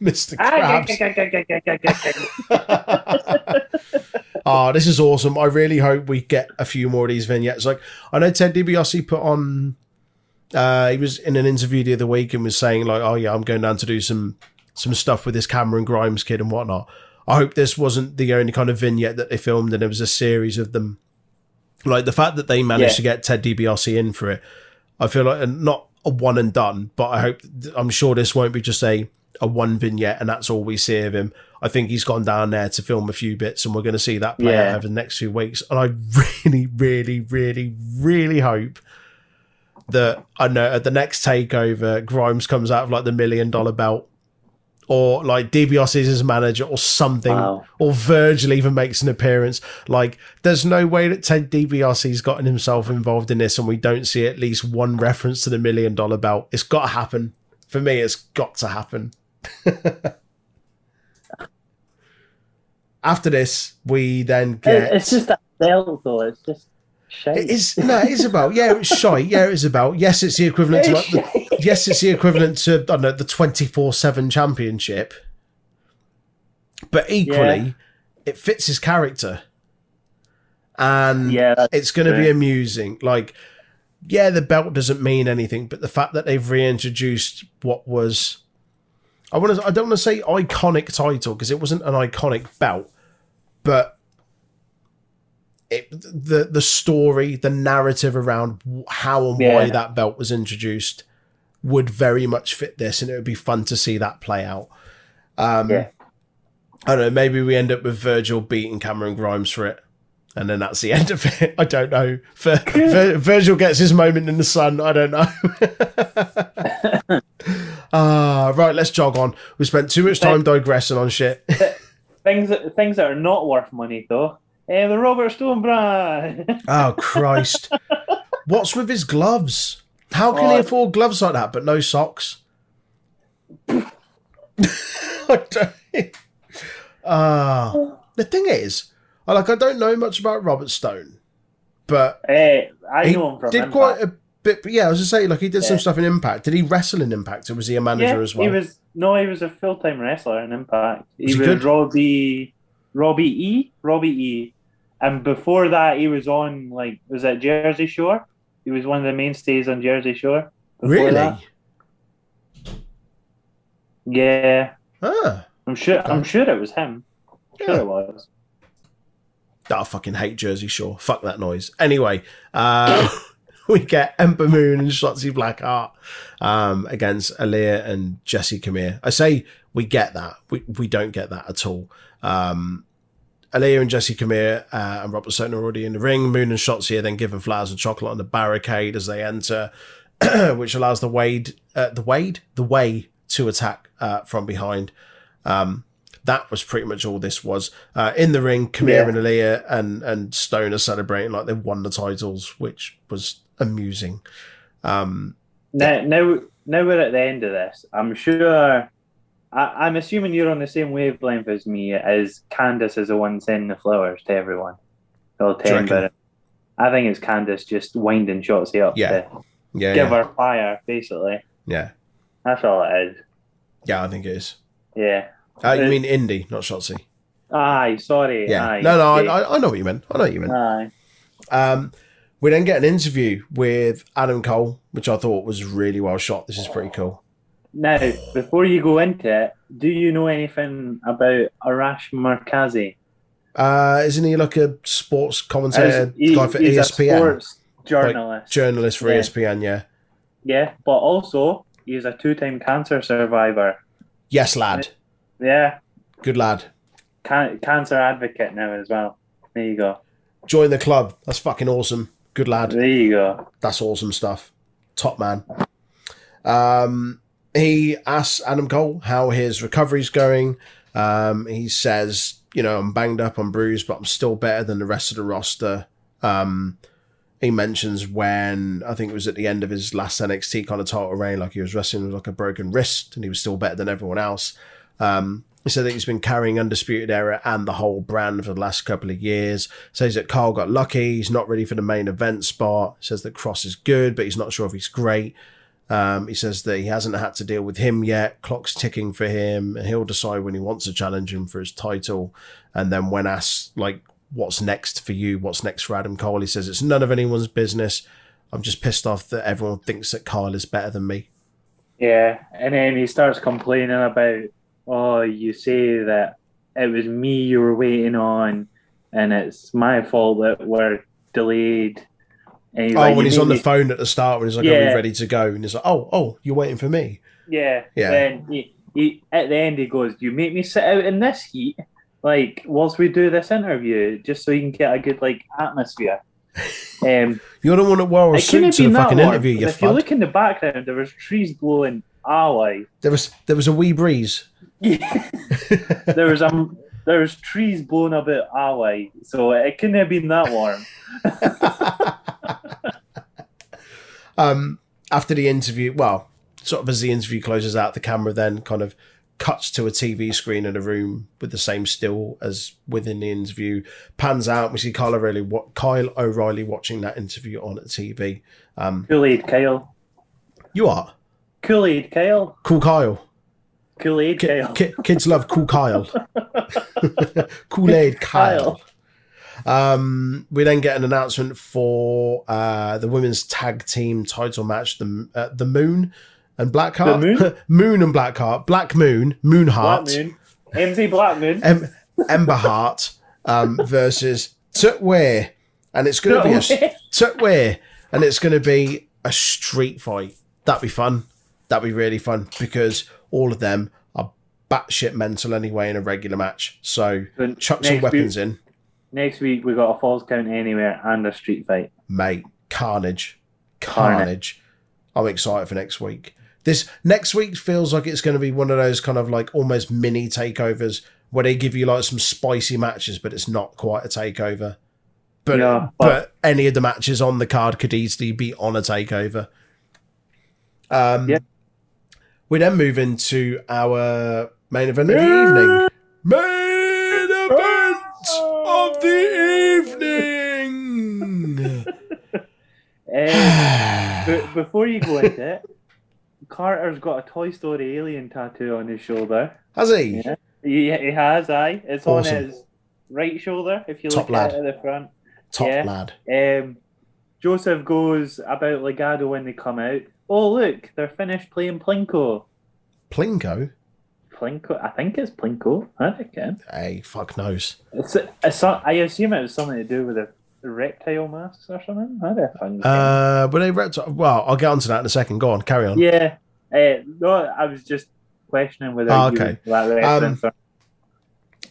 Mr. Krabs. Oh, this is awesome. I really hope we get a few more of these vignettes. Like, I know Ted DiBiase put on, uh, he was in an interview the other week and was saying, like, oh, yeah, I'm going down to do some some stuff with this Cameron Grimes kid and whatnot. I hope this wasn't the only kind of vignette that they filmed and there was a series of them. Like, the fact that they managed Yeah. to get Ted DiBiase in for it, I feel like, and not a one and done, but I hope, I'm sure this won't be just a, a one vignette and that's all we see of him. I think he's gone down there to film a few bits, and we're going to see that play out over the next few weeks. And I really, really, really, really hope that I know at the next takeover, Grimes comes out of like the million dollar belt, or like DiBiase is his manager, or something, Wow. or Virgil even makes an appearance. Like, there's no way that Ted DiBiase's gotten himself involved in this, and we don't see at least one reference to the million dollar belt. It's got to happen. For me, it's got to happen. After this, we then get. It's just that belt though. It's just shite. It is no, it is about yeah, it's shy. Yeah, it is about yes, it's the equivalent to like the, yes, it's the equivalent to I don't know the twenty four seven championship, but equally, Yeah. it fits his character, and Yeah, it's going to be amusing. Like, yeah, the belt doesn't mean anything, but the fact that they've reintroduced what was. I want to. I don't want to say iconic title because it wasn't an iconic belt, but it, the the story, the narrative around how and why that belt was introduced would very much fit this, and it would be fun to see that play out. Um, Yeah. I don't know. Maybe we end up with Virgil beating Cameron Grimes for it, and then that's the end of it. I don't know. Vir- Vir- Virgil gets his moment in the sun. I don't know. Ah, right. Let's jog on. We spent too much time digressing on shit. things that things that are not worth money though. Eh, the Robert Stone brand. Oh Christ! What's with his gloves? How can he afford gloves like that but no socks? Ah, the thing is, I like I don't know much about Robert Stone, but Eh, I he know him from did Impact. quite a bit. Yeah, I was to say, like he did some stuff in Impact. Did he wrestle in Impact, or was he a manager yeah, as well? He was no, he was a full time wrestler in Impact. He Was was? Robbie Robbie E. Robbie E. And before that he was on like was that Jersey Shore? He was one of the mainstays on Jersey Shore. really? that. Yeah. Ah, I'm sure Okay. I'm sure it was him. I'm sure Yeah. it was. I fucking hate Jersey Shore. Fuck that noise. Anyway, uh, we get Ember Moon and Shotzi Blackheart um, against Aaliyah and Jesse Camille. I say we get that. We we don't get that at all. Um, Aaliyah and Jesse Camille uh, and Robert Stone are already in the ring. Moon and Shotzi are then given flowers and chocolate on the barricade as they enter, which allows the Wade, uh, the Wade, the way to attack uh, from behind. Um, that was pretty much all this was. Uh, in the ring, Camille Yeah. and Aaliyah and, and Stone are celebrating like they've won the titles, which was amusing. Um, Now, now, now we're at the end of this. I'm sure. I, I'm assuming you're on the same wavelength as me. As Candice is the one sending the flowers to everyone. All Do ten, but I think it's Candice just winding Shotzi up Yeah. to Yeah, give yeah, her fire, basically. yeah, That's all it is. yeah. I think it is. Yeah. Uh, you mean Indi, not Shotzi? Aye, sorry. Yeah. Aye. no, no, I, I, I know what you meant. I know what you meant. Aye. Um, we then get an interview with Adam Cole, which I thought was really well shot. This is pretty cool. Now, before you go into it, do you know anything about Arash Markazi? Uh, isn't he like a sports commentator He's- guy for ESPN? sports journalist. Journalist for Yeah. ESPN, yeah. yeah, but also he's a two-time cancer survivor. Yes, lad. Yeah, Good lad. can- cancer advocate now as well. There you go. Join the club. That's fucking awesome. Good lad. There you go. That's awesome stuff. Top man. Um, he asks Adam Cole how his recovery's going. Um, he says, you know, I'm banged up, I'm bruised, but I'm still better than the rest of the roster. Um, he mentions when I think it was at the end of his last NXT kind of title reign, like he was wrestling with like a broken wrist, and he was still better than everyone else. Um, he said that he's been carrying Undisputed Era and the whole brand for the last couple of years. Says that Carl got lucky. He's not ready for the main event spot. Says that Kross is good, but he's not sure if he's great. Um, he says that he hasn't had to deal with him yet. Clock's ticking for him. He'll decide when he wants to challenge him for his title. And then when asked, like, what's next for you? What's next for Adam Cole? He says it's none of anyone's business. I'm just pissed off that everyone thinks that Kyle is better than me. Yeah, and then he starts complaining about, oh, you say that it was me you were waiting on, and it's my fault that we're delayed. And he's oh, like, when he's on the me-" phone at the start, when he's like, "Are Yeah. we ready to go?" and he's like, "Oh, oh, you're waiting for me." Yeah. Yeah. Then he, he at the end he goes, "You make me sit out in this heat, like whilst we do this interview, just so you can get a good like atmosphere." Um, You're the one that wore a suit to the fucking warm. interview. You If you look in the background, there was trees blowing. Ally. There was there was a wee breeze. there was um there was trees blowing about Ally, so it couldn't have been that warm. um, after the interview, well, sort of as the interview closes out, the camera then kind of cuts to a TV screen in a room with the same still as within the interview. Pans out, we see Kyle O'Reilly, Kyle O'Reilly watching that interview on a TV. Um, Kool Aid Kyle. you are Kool Aid Kyle. cool, Kyle. Kool Aid Kyle. ki- kids love cool Kyle. Kool Aid Kyle. Um, we then get an announcement for uh, the women's tag team title match: the uh, the Moon and Blackheart. Moon? Moon and Blackheart. Black Moon, Black Moonheart, Moon. MZ Black Moon. em- Ember Heart um, versus Tutway, and it's going to be a Tutway. And it's going to be a street fight. That'd be fun. That'd be really fun because all of them are batshit mental anyway in a regular match. So chuck some weapons in. Next week we got a falls count anywhere and a street fight. mate, carnage, Carnage. carnage. I'm excited for next week. This next week feels like it's going to be one of those kind of like almost mini takeovers where they give you like some spicy matches, but it's not quite a takeover. But Yeah, but, any of the matches on the card could easily be on a takeover. Um, Yeah. We then move into our main event of the evening. Main event of the evening. Um, but before you go into it, Carter's got a Toy Story alien tattoo on his shoulder. Has he? Yeah. He, he has, aye. It's Awesome. on his right shoulder if you Top look at it at the front. Top Yeah. lad. Um, Joseph goes about Legado when they come out. Oh, look, they're finished playing Plinko. Plinko? Plinko? I think it's Plinko. I reckon. Hey, fuck knows. It's, it's, so- I assume it was something to do with the reptile masks or something. I reckon. Uh, but they repped. Well, I'll get onto that in a second. Go on, carry on. yeah. Uh, no, I was just questioning whether you okay. was that reference or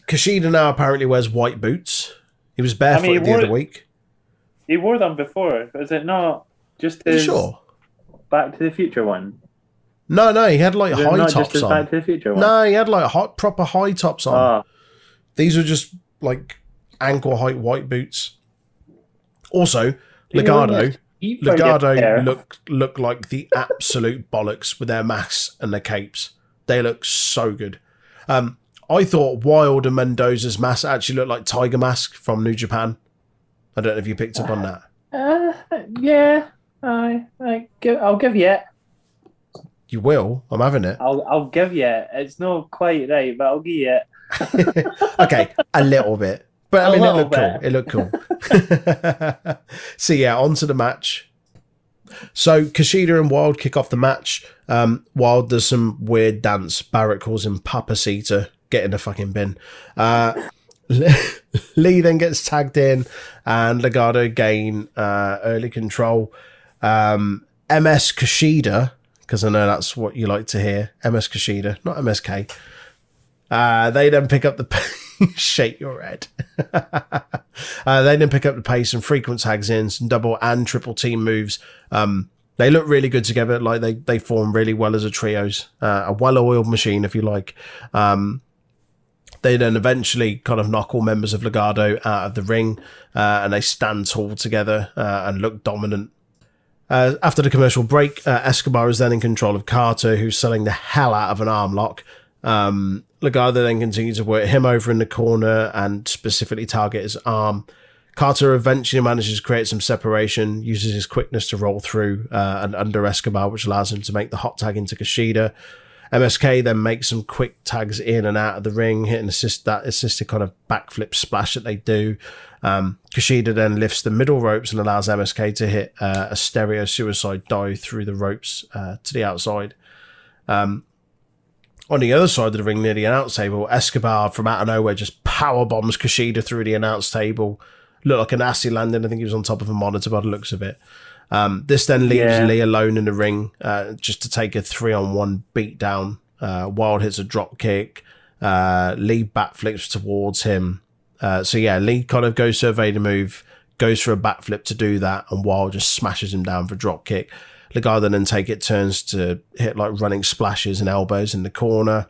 Kushida now apparently wears white boots. He was barefoot he the wore- other week. He wore them before. Was it not just his sure? Back to the Future one? No, no, he had like Was it high not tops his on. to Future? No, he had like hot, proper high tops on. Oh, These are just like ankle height white boots. Also, you know Legado, you- Eat for your Legado turf. look look like the absolute bollocks with their masks and their capes. They look so good. Um, I thought Wilde and Mendoza's mask actually looked like Tiger Mask from New Japan. I don't know if you picked up on that. Uh, yeah, I, I give, I'll give you it. You will. I'm having it. I'll, I'll give you it. It's not quite right, but I'll give you it. okay, a little bit. But I mean, it looked cool. It looked cool. so yeah, on to the match. So Kushida and Wilde kick off the match. Um, Wilde does some weird dance. Barrett calls him Papacita. Get in the fucking bin. Uh, Lee then gets tagged in, and Legado gain uh, early control. Um, MS Kushida, because I know that's what you like to hear. MS Kushida, not MSK. Uh, they then pick up the shake your head. uh, they then pick up the pace and frequent tags in some double and triple team moves. Um, they look really good together. Like they they form really well as a trios, uh, a well-oiled machine, if you like. Um, they then eventually kind of knock all members of Legado out of the ring, uh, and they stand tall together uh, and look dominant. Uh, after the commercial break, uh, Escobar is then in control of Carter, who's selling the hell out of an arm lock. Um, Legado then continues to work him over in the corner and specifically target his arm. Carter eventually manages to create some separation, uses his quickness to roll through uh, and under Escobar, which allows him to make the hot tag into Kushida. MSK then makes some quick tags in and out of the ring, hitting assist that assisted kind of backflip splash that they do. Um, Kushida then lifts the middle ropes and allows MSK to hit uh, a stereo suicide dive through the ropes uh, to the outside. Um, on the other side of the ring near the announce table, Escobar from out of nowhere just power bombs Kushida through the announce table. Looked like a nasty landing. I think he was on top of a monitor by the looks of it. Um, this then leaves Yeah. Lee alone in the ring uh, just to take a three on one beat down. Uh, Wilde hits a drop kick. Uh, Lee backflips towards him. Uh, so yeah, Lee kind of goes to evade a move, goes for a backflip to do that, and Wilde just smashes him down for drop kick. Legado then take it, turns to hit like running splashes and elbows in the corner.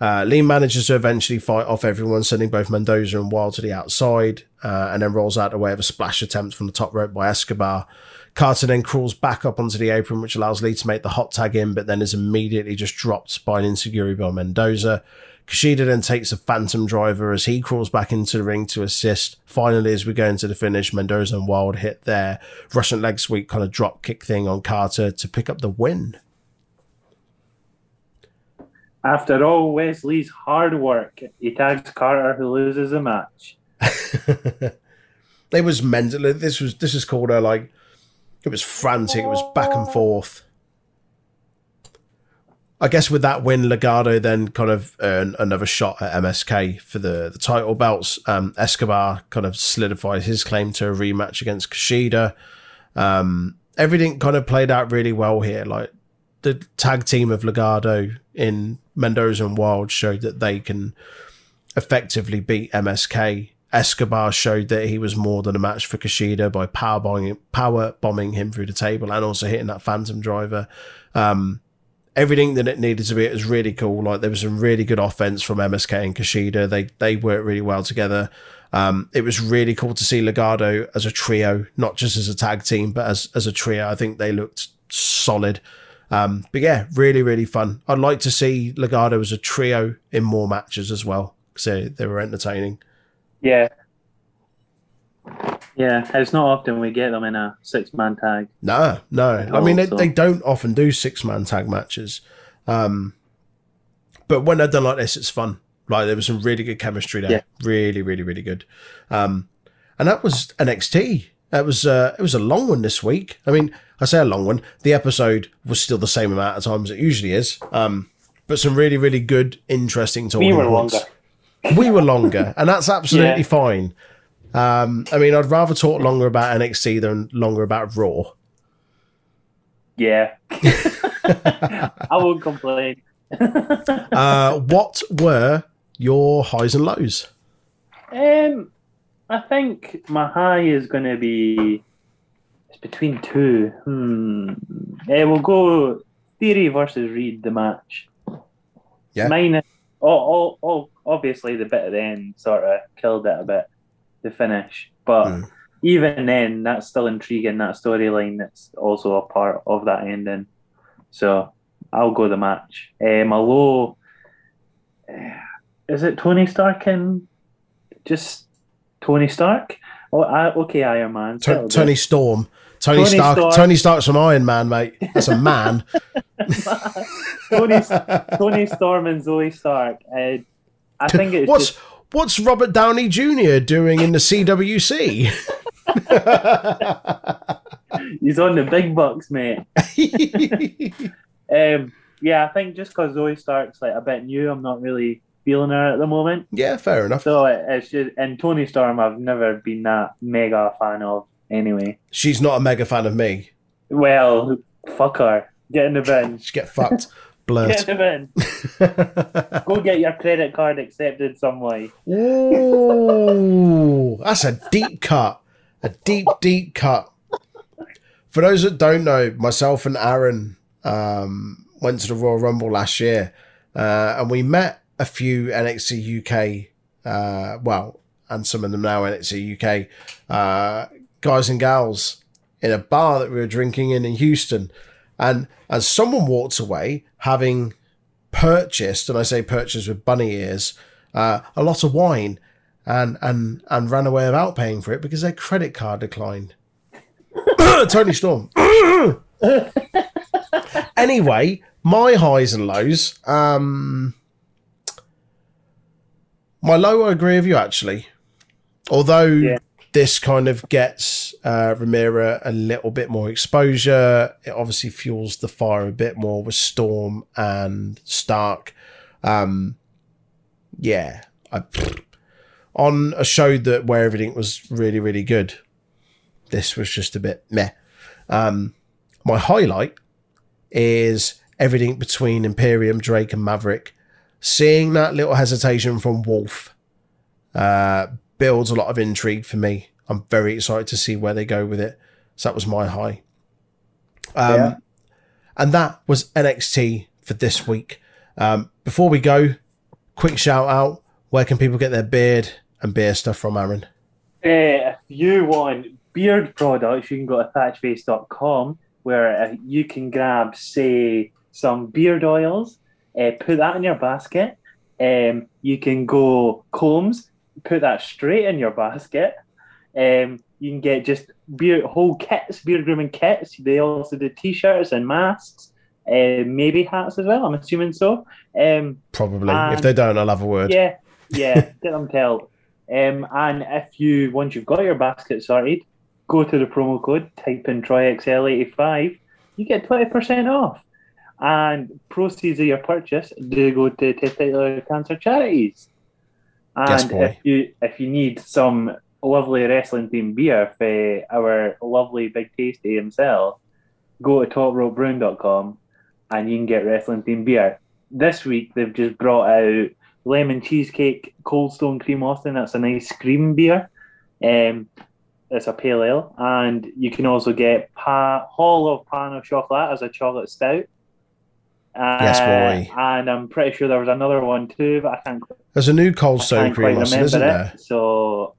Uh, Lee manages to eventually fight off everyone, sending both Mendoza and Wilde to the outside, uh, and then rolls out the way of a splash attempt from the top rope by Escobar. Carter then crawls back up onto the apron, which allows Lee to make the hot tag in, but then is immediately just dropped by an insecurity by Mendoza. Kushida then takes a phantom driver as he crawls back into the ring to assist. Finally, as we go into the finish, Mendoza and Wilde hit their Russian leg sweep kind of drop kick thing on Carter to pick up the win. After all Wesley's hard work, he tags Carter, who loses the match. it was mental. This was this is called a like it was frantic. It was back and forth. I guess with that win, Legado then kind of earned another shot at MSK for the, the title belts. Um, Escobar kind of solidified his claim to a rematch against Kushida. Um, everything kind of played out really well here. Like the tag team of Legado in Mendoza and Wilde showed that they can effectively beat MSK. Escobar showed that he was more than a match for Kushida by power bombing, power bombing him through the table and also hitting that phantom driver. Um, everything that it needed to be, it was really cool. Like there was some really good offense from MSK and Kushida. They they worked really well together. Um, it was really cool to see Legado as a trio, not just as a tag team, but as as a trio. I think they looked solid. Um, but yeah, really, really fun. I'd like to see Legado as a trio in more matches as well they, they were entertaining. Yeah. Yeah, it's not often we get them in a six man tag. No, no. I mean, they, so- they don't often do six man tag matches. Um, but when they're done like this, it's fun. Like there was some really good chemistry there. Yeah. Really, really, really good. Um, and that was NXT. That was uh, it was a long one this week. I mean, I say a long one. The episode was still the same amount of time as it usually is. Um, but some really, really good, interesting talking We were points. longer. We were longer, and that's absolutely Yeah. fine. Um, I mean, I'd rather talk longer about NXT than longer about Raw. Yeah. I won't complain. Uh, what were your highs and lows? Um, I think my high is going to be it's between two. Hmm. Eh, we'll go Theory versus Reed, the match. Yeah. Mine, is- oh, oh, oh, obviously the bit at the end sort of killed it a bit, the finish. But Mm. even then, that's still intriguing. That storyline that's also a part of that ending. So I'll go the match. My low, uh, is it Tony Stark and just Tony Stark? Oh, I, okay, Iron Man. T- Tony. Storm. Tony, Tony Stark. Stark. Tony Stark's from Iron Man, mate. That's a man. Tony, Toni Storm and Zoey Stark. Uh, I think it's what's just what's Robert Downey Jr. doing in the CWC? he's on the big bucks, mate. Um, yeah, I think just because Zoey Stark's like a bit new, I'm not really feeling her at the moment. yeah, fair enough. So it, it's just and Toni Storm, I've never been that mega fan of. Anyway, She's not a mega fan of me. well, fuck her. Get in the bin. Get fucked. Get Blurt. in the bin. Go get your credit card accepted some way. Ooh, that's a deep cut. A deep, deep cut. For those that don't know, myself and Aaron um, went to the Royal Rumble last year, uh, and we met a few NXT UK, uh, well, and some of them now NXT UK uh, guys and gals in a bar that we were drinking in in Houston, and and someone walked away having purchased, and I say purchased with bunny ears, uh, a lot of wine, and and and ran away without paying for it because their credit card declined. Toni Storm. anyway, my highs and lows. Um, my low, I agree with you actually. Although Yeah. This kind of gets uh, Ramier a little bit more exposure, it obviously fuels the fire a bit more with Storm and Stark. Um, yeah, I, on a show that where everything was really really good, this was just a bit meh. Um, my highlight is everything between Imperium, Drake, and Maverick. Seeing that little hesitation from Wolfe uh, builds a lot of intrigue for me. I'm very excited to see where they go with it. So that was my high. Um, Yeah. And that was NXT for this week. Um, before we go, quick shout out. Where can people get their beard and beer stuff from, Aaron? Uh, if you want beard products, you can go to thatchface.com where uh, you can grab, say, some beard oils, uh, put that in your basket. Um, you can go combs, put that straight in your basket. Um, you can get just beard whole kits, beard grooming kits. They also do t-shirts and masks, uh, maybe hats as well. I'm assuming so. Um, Probably. Um, if they don't, I'll have a word. yeah, yeah, get them tell. Um, and if you once you've got your basket sorted, go to the promo code, type in TroyXL85, you get twenty percent off. And proceeds of your purchase do go to testicular cancer charities. And if you if you need some lovely wrestling themed beer for our lovely big tasty himself, go to topropebrewing.com and you can get wrestling themed beer. This week they've just brought out lemon cheesecake, Cold Stone Cream Austin. That's a nice cream beer. Um, it's a pale ale, and you can also get pa- Hall of Pan of Chocolate as a chocolate stout. Uh, Yes, boy. And I'm pretty sure there was another one too, but I can't, There's a new Cold I Stone can't Cream quite remember isn't it. there? So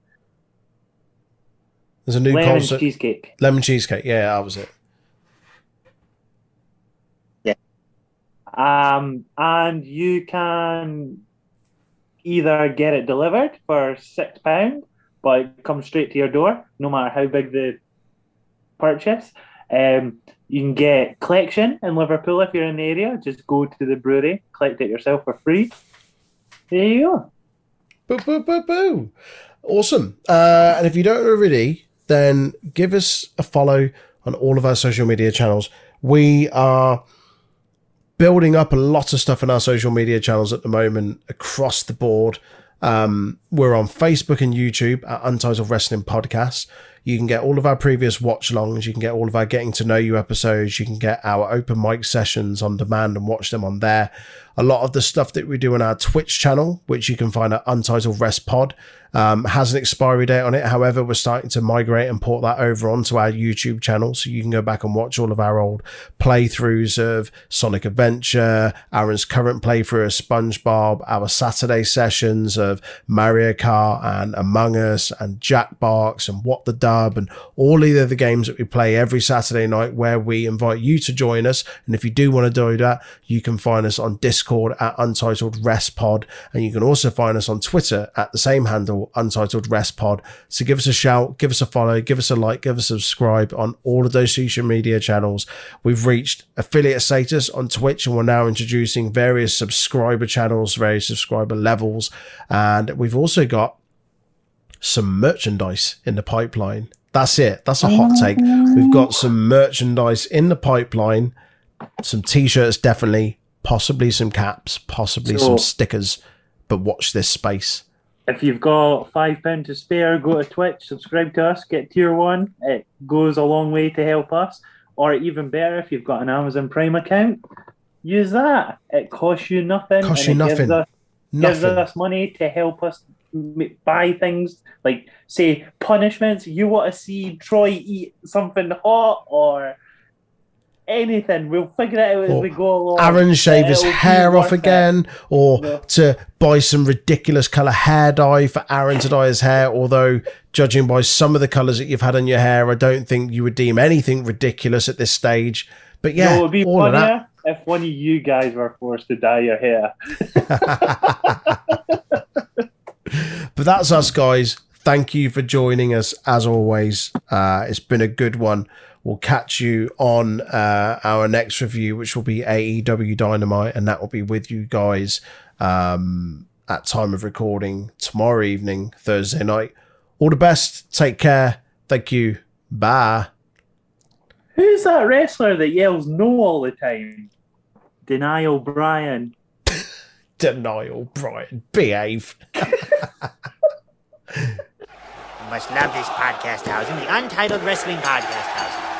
There's a new lemon Cold Stone cheesecake. lemon cheesecake. Yeah, that was it. Yeah. Um, and you can either get it delivered for six pound, but it comes straight to your door, no matter how big the purchase. Um, you can get collection in Liverpool if you're in the area. Just go to the brewery, collect it yourself for free. There you go. Boo, boo, boo, boo. Awesome. Uh, and if you don't already, then give us a follow on all of our social media channels. We are building up a lot of stuff in our social media channels at the moment across the board. Um, we're on Facebook and YouTube at Untitled Wrestling Podcast. You can get all of our previous watch alongs. You can get all of our getting to know you episodes. You can get our open mic sessions on demand and watch them on there. A lot of the stuff that we do on our Twitch channel, which you can find at Untitled Rest Pod, um, has an expiry date on it. However, we're starting to migrate and port that over onto our YouTube channel, so you can go back and watch all of our old playthroughs of Sonic Adventure, Aaron's current playthrough of SpongeBob, our Saturday sessions of Mario Kart and Among Us and Jackbox and What the Duck And all the other games that we play every Saturday night where we invite you to join us. And if you do want to do that, you can find us on Discord at Untitled Rest Pod. And you can also find us on Twitter at the same handle, Untitled Rest Pod. So give us a shout, give us a follow, give us a like, give us a subscribe on all of those social media channels. We've reached affiliate status on Twitch and we're now introducing various subscriber channels, various subscriber levels. And we've also got some merchandise in the pipeline. That's it. That's a hot take. We've got oh. some merchandise in the pipeline, some t-shirts definitely, possibly some caps, possibly So- some stickers. But watch this space. If you've got five pounds to spare, go to Twitch, subscribe to us, get tier one. It goes a long way to help us. Or even better, if you've got an Amazon Prime account, use that. It costs you nothing. Costs you it gives nothing. us- gives us money to help us buy things like say punishments you want to see troy eat something hot or anything we'll figure it out as Or we go along Aaron shave his hair off worth it. again, or Yeah. to buy some ridiculous color hair dye for Aaron to dye his hair. Although, judging by some of the colors that you've had on your hair, I don't think you would deem anything ridiculous at this stage. But yeah, it would be all of that. if one of you guys were forced to dye your hair But that's us, guys. Thank you for joining us as always. Uh, it's been a good one. We'll catch you on uh, our next review, which will be AEW Dynamite, and that will be with you guys um, at time of recording tomorrow evening, Thursday night. All the best. Take care. Thank you. Bye. who's that wrestler that yells no all the time denial brian Denial, Brian. Behave. You must love this podcast housing, the Untitled Wrestling Podcast Housing.